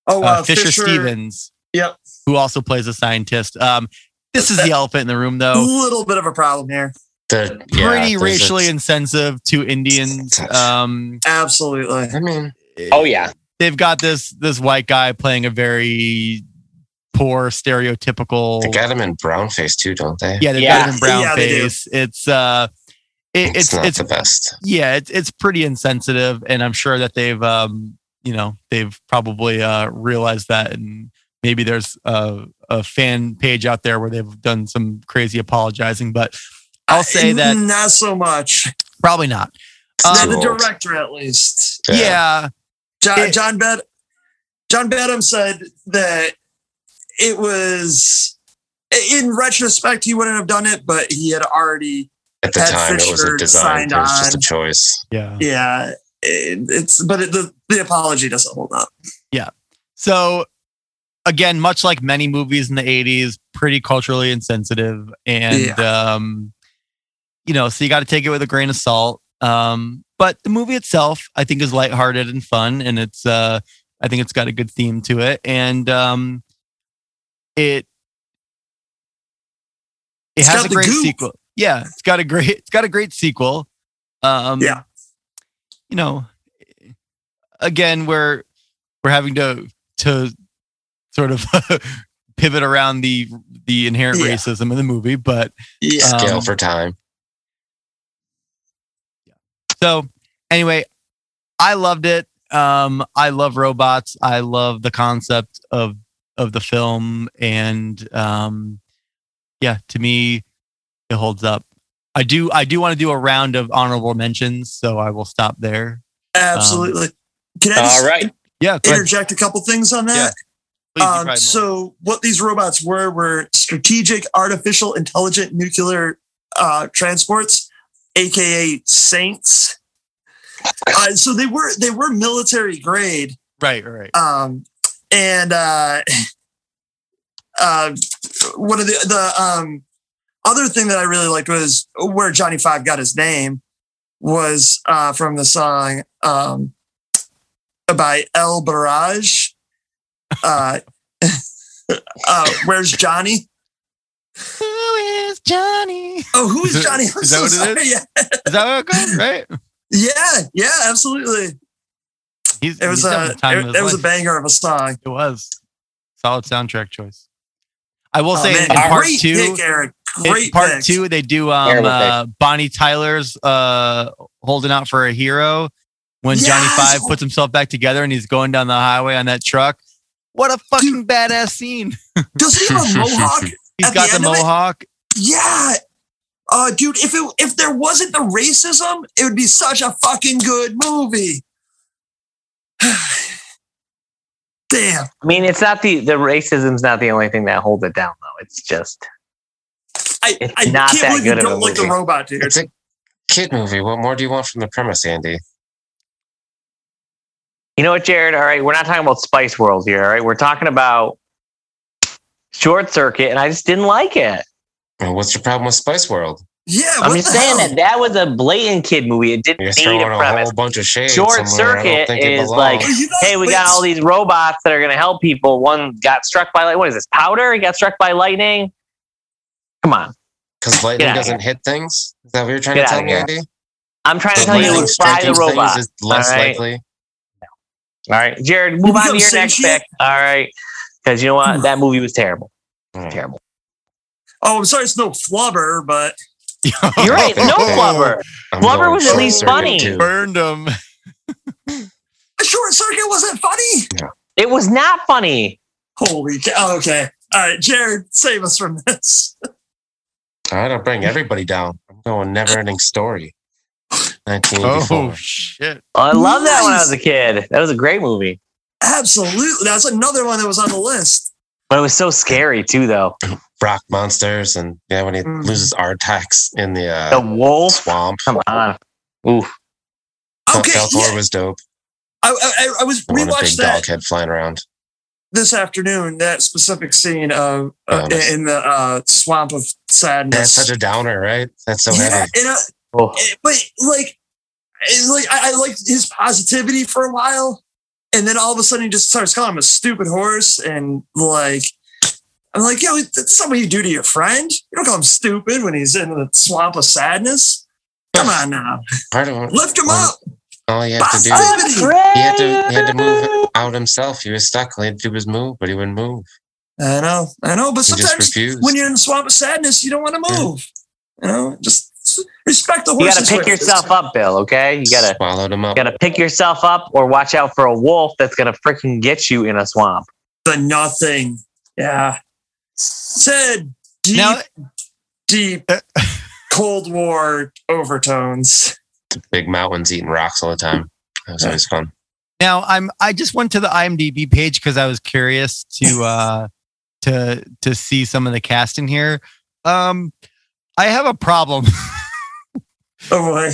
Oh,
uh,
uh,
Fisher, Stevens,
Yep.
who also plays a scientist. Um, this is the elephant in the room, though A
little bit of a problem here.
The, yeah,
Pretty
there's
racially
a-
insensitive to Indians. Um,
Absolutely.
I mean,
Oh yeah,
they've got this this white guy playing a very poor stereotypical.
they got him in brown face too, don't they?
yeah, they've
Yeah.
got him in brown
Yeah,
face. It's uh, it,
it's,
it's
not
it's
the best.
yeah, it's it's pretty insensitive, and I'm sure that they've um, you know, they've probably uh realized that, and maybe there's a, a fan page out there where they've done some crazy apologizing, but I'll say
Uh,
that
not so much.
probably not.
Not
Um,
the director, at least.
yeah,
John
It-
John Bed John Badham said that it was in retrospect he wouldn't have done it, but he had already
At the
Had
time, it wasn't designed. It was just a choice.
yeah.
yeah. It, it's but it, the the apology doesn't hold up. Yeah.
So again, much like many movies in the 80s, pretty culturally insensitive. And um, you know, so you got to take it with a grain of salt. Um, but the movie itself, I think, is lighthearted and fun, and it's uh I think it's got a good theme to it. And um it it
It's
has a
the
great
goop.
sequel. Yeah, it's got a great it's got a great sequel. Um
Yeah.
you know, again, we're we're having to to sort of pivot around the the inherent
Yeah.
racism in the movie, but
Yeah.
Scale
Um,
for time.
so anyway, I loved it. Um, I love robots. I love the concept of of the film, and um, yeah, to me, it holds up. I do. I do want to do a round of honorable mentions, so I will stop there.
Absolutely. Can I just
all right.
Yeah, go ahead.
interject a couple things on that?
Please,
Um, so what these robots were were strategic artificial intelligent nuclear uh, transports, aka Saints. Uh, so they were they were military grade,
right, right.
um, and uh, uh, one of the the um, other thing that I really liked was where Johnny Five got his name was uh, from the song um, by El DeBarge. Uh, uh, where's Johnny?
Who is Johnny?
Oh, who
Is
is Johnny? I'm
is that
so
what it
sorry.
is? Is that what it goes? Right.
Yeah, yeah, yeah, absolutely.
He's,
It was
he's
a
time
it, it was a banger of a song.
It was solid soundtrack choice. I will
Oh,
say
man,
in part
great
two,
pick, Eric.
in
Great
part
pick.
two, they do um uh, Bonnie Tyler's uh holding out for a hero when Johnny Five puts himself back together and he's going down the highway on that truck. What a fucking badass scene!
Does he have a mohawk?
He's
At
got
the
the
end of it?
mohawk.
Yeah. Uh, dude, if it if there wasn't the racism, it would be such a fucking good movie. Damn.
I mean, it's not the the racism's not the only thing that holds it down, though. It's just
I,
It's
I
not
can't
that
believe you
good of a
don't like the robot, dude.
It's a kid movie. What more do you want from the premise, Andy?
you know what, Jared. All right, we're not talking about Spice World here. All right, we're talking about Short Circuit, and I just didn't like it.
Well, What's your problem with Spice World?
Yeah,
I'm just saying
hell?
that that was a blatant kid movie. It didn't
You're
need
throwing
a
a
premise.
whole bunch of shade.
Short
somewhere I don't
Circuit
think it
is like-
You know,
Hey, we got all these robots that are going to help people. One got struck by like what is this powder? He got struck by lightning. Come on,
Because lightning doesn't hit things. Is that what you're trying
Get
to tell
outta
me. Andy?
I'm trying to tell you, it would fry the robot.
is less
All right.
likely.
All right, Jared, move on to your next
sentient?
pick. All right, because you know what, that movie was terrible.
Mm.
Terrible.
Oh, I'm sorry, it's no flubber, but
You're right. No blubber.
I'm
Flubber
going
was at least funny.
too.
Burned him.
a short circuit wasn't funny.
It was not funny.
Holy cow. Oh, okay. All right, Jared, save us from this.
I don't bring everybody down. I'm going never ending story. 1984.
Oh shit!
Oh, I love that when I was a kid. That was a great movie,
Absolutely. That's another one that was on the list.
But it was so scary too, though.
rock monsters and yeah when he
Mm.
loses Artax in the,
The
uh,
wolf.
swamp.
Come on. Oof.
Okay.
Bellator
yeah,
was dope.
I, I, I was
I want a big
rewatched that
dog head flying around.
this afternoon. That specific scene of uh,
Oh, nice.
in the uh, swamp of sadness.
That's such a downer, right? That's so
yeah,
heavy.
and, uh,
Oh.
but like, it's like I, I liked his positivity for a while, and then all of a sudden he just starts calling him a stupid horse, and like, I'm like, yo, that's something you do to your friend. You don't call him stupid when he's in the swamp of sadness. Come on now,
Part of
lift him
Well,
up.
all he had to do, he had to, he had to move out himself. He was stuck. He had to do his move, but he wouldn't move.
I know, I know, but
He
sometimes when you're in the swamp of sadness, you don't want to move. You know, just respect the
You got to pick yourself up, Bill. Okay, you gotta
swallowed him up.
gotta pick yourself up, or watch out for a wolf that's gonna freaking get you in a swamp.
The nothing. Yeah. Said deep,
Now,
deep Cold War overtones.
Big mountains eating rocks all the time. That was always fun.
now I'm. I just went to the IMDb page because I was curious to uh to to see some of the cast in here. Um, I have a problem.
Oh boy.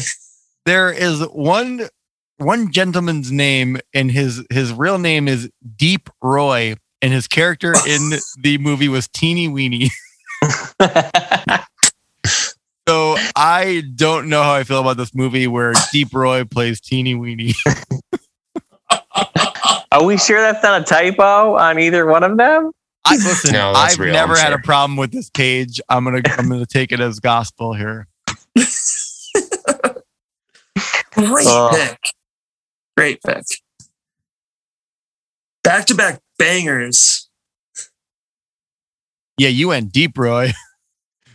there is one one gentleman's name and his his real name is Deep Roy and his character in the movie was Teeny Weeny. So I don't know how I feel about this movie where Deep Roy plays Teeny Weeny.
Are we sure that's not a typo on either one of them?
I, listen,
no,
I've
real,
never
I'm
had a problem with this page. I'm gonna I'm gonna take it as gospel here.
Great
Oh.
pick. Great pick. Back to back bangers.
Yeah, you went deep, Roy.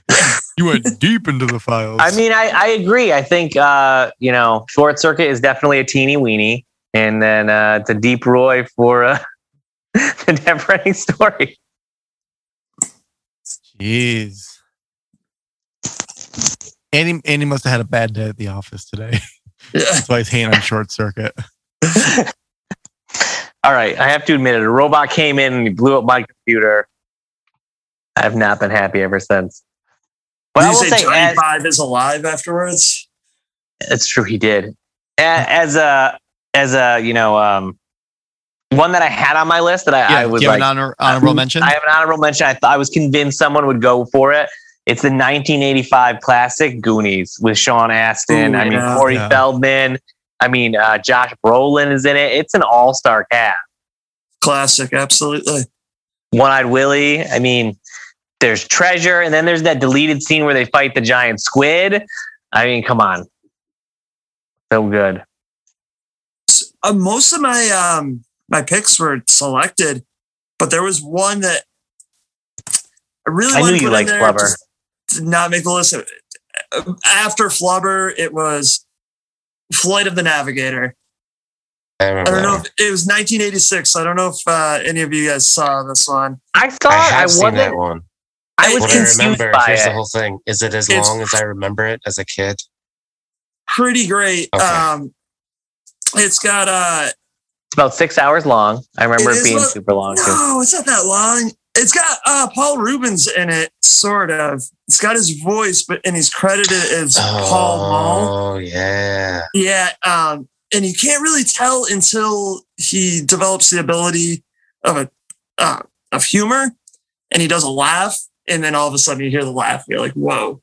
you went deep into the files.
I mean, I, I agree. I think uh, you know, Short Circuit is definitely a teeny weeny, and then uh, it's a deep Roy for uh, the never ending story.
jeez. Andy, Andy must have had a bad day at the office today.
Yeah.
That's why he's hanging on short circuit.
All right, I have to admit it. A robot came in and he blew up my computer. I have not been happy ever since. But I
Did
will
you say
say,
Johnny
as,
Five is alive afterwards?
it's true, he did. As a, as a, you know, um, one that I had on my list that I,
Yeah,
I was
do you have
like,
an honor, honorable mention?
I have an honorable mention. I thought I was convinced someone would go for it. It's the 1985 classic Goonies with Sean Astin.
Ooh,
I mean,
yeah.
Corey
Yeah.
Feldman. I mean, uh, Josh Brolin is in it. It's an all-star cast.
Classic, absolutely.
One Eyed Willie. I mean, there's treasure, and then there's that deleted scene where they fight the giant squid. I mean, come on, so good.
uh, most of my um my picks were selected, but there was one that I really
I
wanted
knew
to
you
put in
liked
there,
Flubber.
just Did not make the list. Uh, After Flubber, it was Flight of the Navigator.
I
I don't know if it was 1986. I don't know if uh, any of you guys saw this one.
I thought
I
I,
seen
wasn't.
that one.
I was
What I
confused
remember,
by
here's
it.
the whole thing. Is it as
It's-
long as I remember it as a kid?
Pretty great.
Okay.
Um, it's got uh
It's about six hours long. I remember
It
it,
is
being
lo-
super long too.
no, it's not that long. It's got uh Paul Reubens in it, sort of. It's got his voice, but and he's credited as Paul Mall.
Oh, yeah.
Yeah, um, and you can't really tell until he develops the ability of a uh, of humor, and he does a laugh, and then all of a sudden you hear the laugh. You're like, whoa.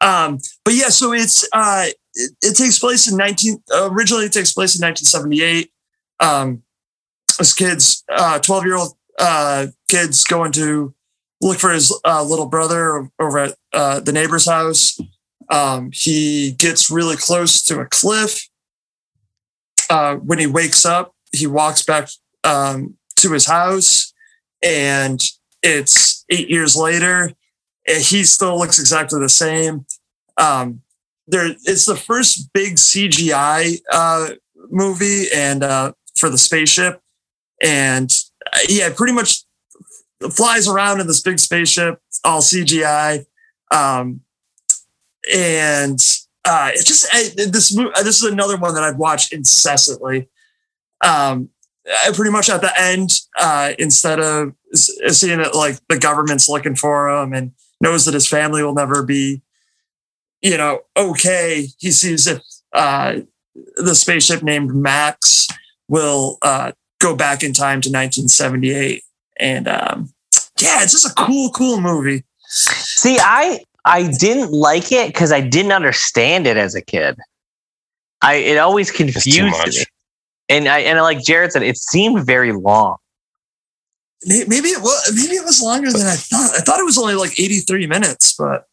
Um, but yeah, so it's uh, it, it takes place in 19. Originally, it takes place in 1978. Um, this kid's uh, 12 year old uh, kids going to look for his uh, little brother over at uh, the neighbor's house. Um, he gets really close to a cliff. Uh, when he wakes up, he walks back um, to his house, and it's eight years later. He still looks exactly the same. Um, there, it's the first big CGI uh, movie, and uh, for the spaceship, and yeah, pretty much flies around in this big spaceship, all CGI. Um, and uh, it just I, this this is another one that I've watched incessantly. Um, I pretty much at the end, uh, instead of seeing it like the government's looking for him and knows that his family will never be, you know, okay. He sees if uh, the spaceship named Max will uh, go back in time to 1978, and um, yeah, it's just a cool, cool movie.
See, I I didn't like it because I didn't understand it as a kid. I it always confused me, and I and like Jared said, it seemed very long.
Maybe it was maybe it was longer than I thought. I thought it was only like 83 minutes, but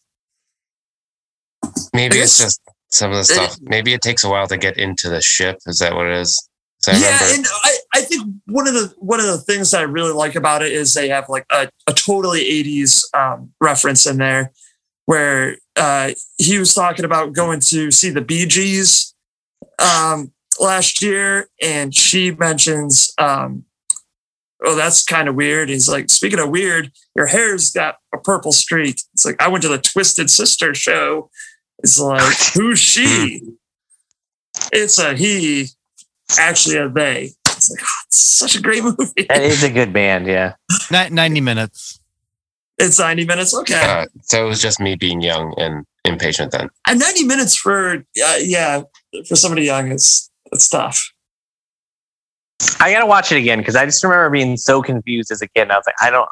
Maybe it's just some of the stuff. Maybe it takes a while to get into the ship. Is that what it is? I
yeah,
remember.
and I, I think one of the one of the things that I really like about it is they have like a, a totally 80s um, reference in there where uh, he was talking about going to see the Bee Gees um, last year, and she mentions, um, "Oh, that's kind of weird." He's like, "Speaking of weird, your hair's got a purple streak." It's like I went to the Twisted Sister show. It's like, who's she? it's a he, actually a they. It's like, oh, it's such a great movie.
That is a good band, yeah.
Ni- 90 minutes.
It's 90 minutes. Okay.
uh, so it was just me being young and impatient then.
and 90 minutes for, uh, yeah, for somebody young, it's, it's tough.
I gotta watch it again because I just remember being so confused as a kid. And I was like, I don't.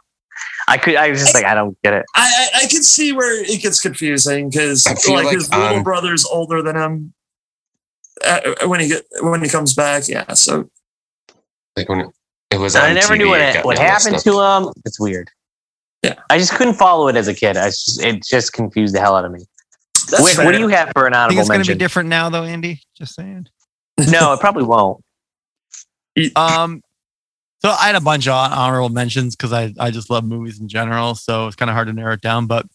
I could. I was just like, I don't get it.
I, I, I can see where it gets confusing because like,
like,
his little
um,
brother's older than him uh, when he get, when he comes back. Yeah. So
Like when it was on
I never
TV,
knew what
it
it, what happened to him. It's weird.
Yeah.
I just couldn't follow it as a kid. I just it just confused the hell out of me.
that's
What, what do you have for an
I think
honorable
it's going to be different now, though, Andy. Just saying.
no, it probably won't.
Um, so I had a bunch of honorable mentions because I I just love movies in general. So it's kind of hard to narrow it down. But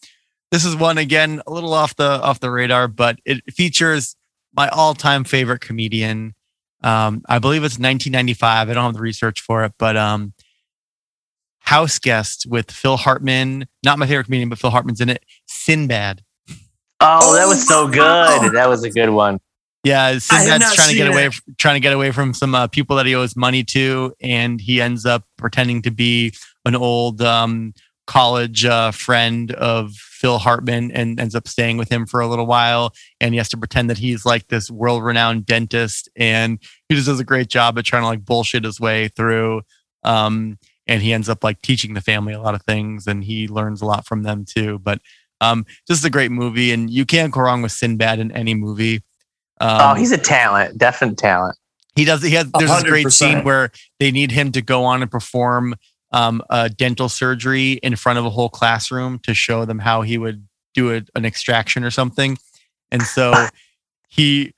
this is one again a little off the off the radar, but it features my all time favorite comedian. Um, I believe it's 1995. I don't have the research for it, but um, House Guest with Phil Hartman. Not my favorite comedian, but Phil Hartman's in it. Sinbad.
Oh, that was so
Oh,
good.
wow.
That was a good one.
Yeah, Sinbad's trying to get
seen
away,
it.
trying to get away from some uh, people that he owes money to, and he ends up pretending to be an old um, college uh, friend of Phil Hartman, and ends up staying with him for a little while. And he has to pretend that he's like this world-renowned dentist, and he just does a great job at trying to like bullshit his way through. Um, and he ends up like teaching the family a lot of things, and he learns a lot from them too. But um, is a great movie, and you can't go wrong with Sinbad in any movie. Um,
oh, he's a talent, definite talent.
he does. He has. There's this great scene where they need him to go on and perform um, a dental surgery in front of a whole classroom to show them how he would do a, an extraction or something. And so he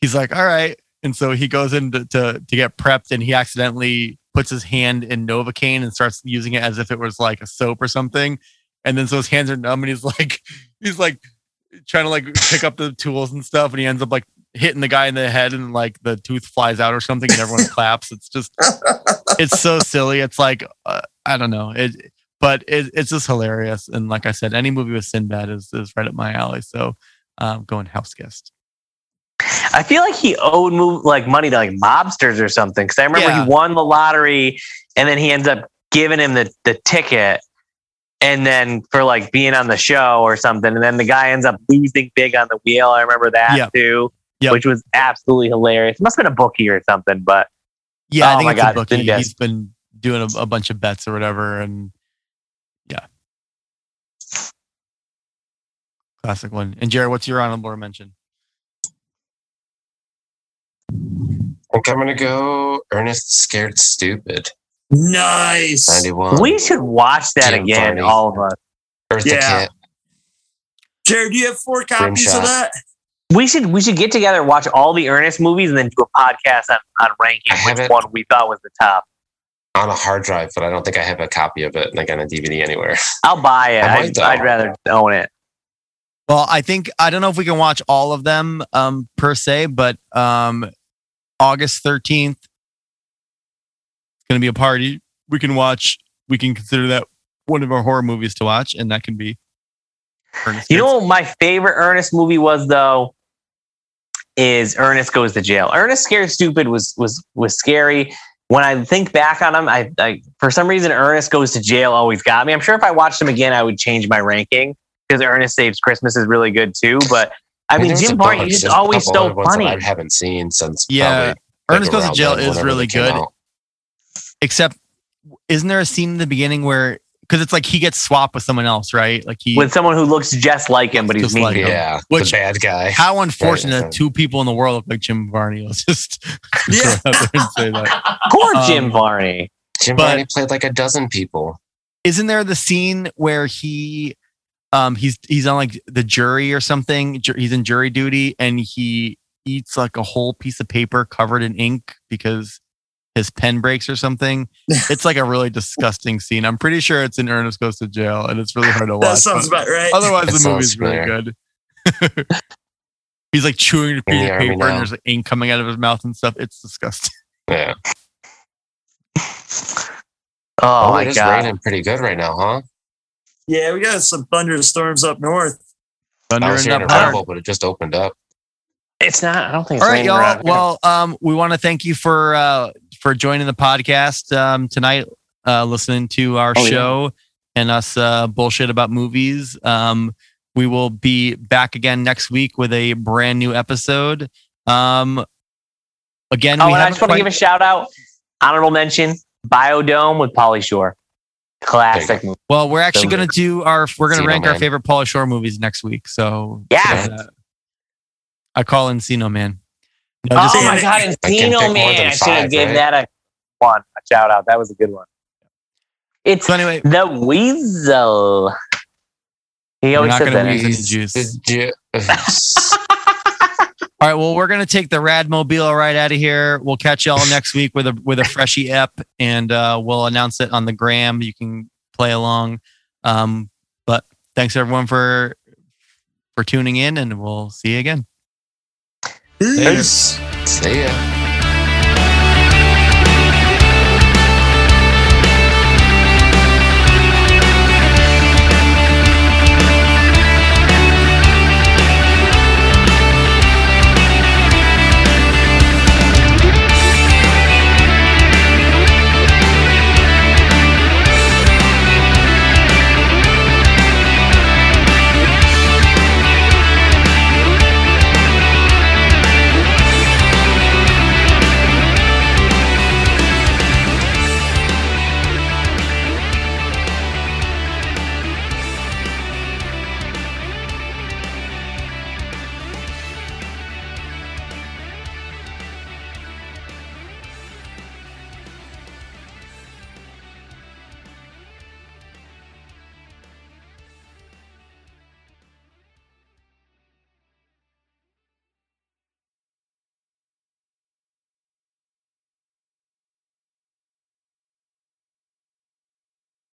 he's like, "All right." and so he goes in to, to to get prepped, and he accidentally puts his hand in Novocaine and starts using it as if it was like a soap or something. And then so his hands are numb, and he's like, he's like trying to like pick up the tools and stuff, and he ends up like hitting the guy in the head, and like the tooth flies out or something, and everyone claps. It's just, it's so silly. It's like, uh, I don't know it, but it, it's just hilarious. And like I said, any movie with Sinbad is is right up my alley. So, um, going house guest.
I feel like he owed move, like money to like mobsters or something. Because I remember
Yeah.
he won the lottery, and then he ends up giving him the the ticket, and then for like being on the show or something, and then the guy ends up losing big on the wheel. I remember that too,
Yep.
which was absolutely hilarious. Must have been a bookie or something, but
Yeah, I
Oh
think
my
it's
God,
a bookie.
Sinbad.
He's been doing a, a bunch of bets or whatever, and yeah, classic one. And Jared, what's your honorable mention?
I think I'm gonna go Ernest Scared Stupid.
Nice.
91.
we should watch that
Jim
again,
Varney.
all of us.
Eartha
Yeah.
Kitt.
Jared, do you have four copies
Grimshot.
of that?
We should we should get together, watch all the Ernest movies, and then do a podcast on, on ranking
I
which one we thought was the top.
on a hard drive, but I don't think I have a copy of it like on a DVD anywhere.
I'll buy it.
I might,
I'd. I'd rather own it.
Well, I think I don't know if we can watch all of them um, per se, but um, August thirteenth, it's going to be a party. We can watch. We can consider that one of our horror movies to watch, and that can be. Ernest
You
Goes-
know what my favorite Ernest movie was though? Is Ernest Goes to Jail. Ernest Scared Stupid was was was scary. When I think back on him, I, I for some reason Ernest Goes to Jail always got me. I'm sure if I watched him again, I would change my ranking because Ernest Saves Christmas is really good too. But I mean,
there's a
Jim
bunch.
Varney is
There's
always so
other ones that
funny.
I haven't seen since.
Yeah,
probably,
Ernest Goes to Jail is really good.
out.
Except, isn't there a scene in the beginning where because it's like he gets swapped with someone else, right? Like he.
With someone who looks just like him, but he's mean.
like him.
Yeah,
Which-
the bad guy.
how unfortunate
Right.
two people in the world look like Jim Varney. Let's just
Yeah.
go out there and say that.
Poor
Um,
Jim Varney.
Jim
but-
Varney played like a dozen people.
isn't there the scene where he um he's he's on like the jury or something he's in jury duty and he eats like a whole piece of paper covered in ink because his pen breaks or something it's like a really disgusting scene i'm pretty sure it's in ernest goes to jail and it's really hard to watch
That sounds about right.
otherwise
That
the
sounds
movie's really good he's like chewing a piece
the
of paper
now.
and there's like ink coming out of his mouth and stuff it's disgusting
Yeah.
Oh,
Oh,
my
it is
god.
raining pretty good right now, huh?
Yeah, we got some thunderstorms up north.
thunder
I was
and
hearing a rumble, but it just opened up.
It's not. I don't think. It's
All right, y'all. Well, um, we want to thank you for uh, for joining the podcast um, tonight, uh, listening to our
Oh, yeah.
show and us uh, bullshit about movies. Um, we will be back again next week with a brand new episode. Um, again,
Oh,
we
and I
haven't
just want to give a shout out, honorable mention, Biodome with Pauly Shore, classic movie.
well, we're actually going to do our we're going to
Encino
rank our favorite Pauly Shore movies next week. So
Yes.
uh, I call Encino Man. No,
Oh
just
my
kidding.
god,
I can
Encino Man!
than
I should have
five,
gave
right?
that a one, a shout out. That was a good one. It's
so anyway,
the Weasel. He always
not
says that.
use any juice.
the ju-
All right. Well, we're gonna take the Radmobile right out of here. We'll catch y'all next week with a with a freshie ep, and uh, we'll announce it on the gram. You can play along. Um, but thanks everyone for for tuning in, and we'll see you again.
Peace.
See ya.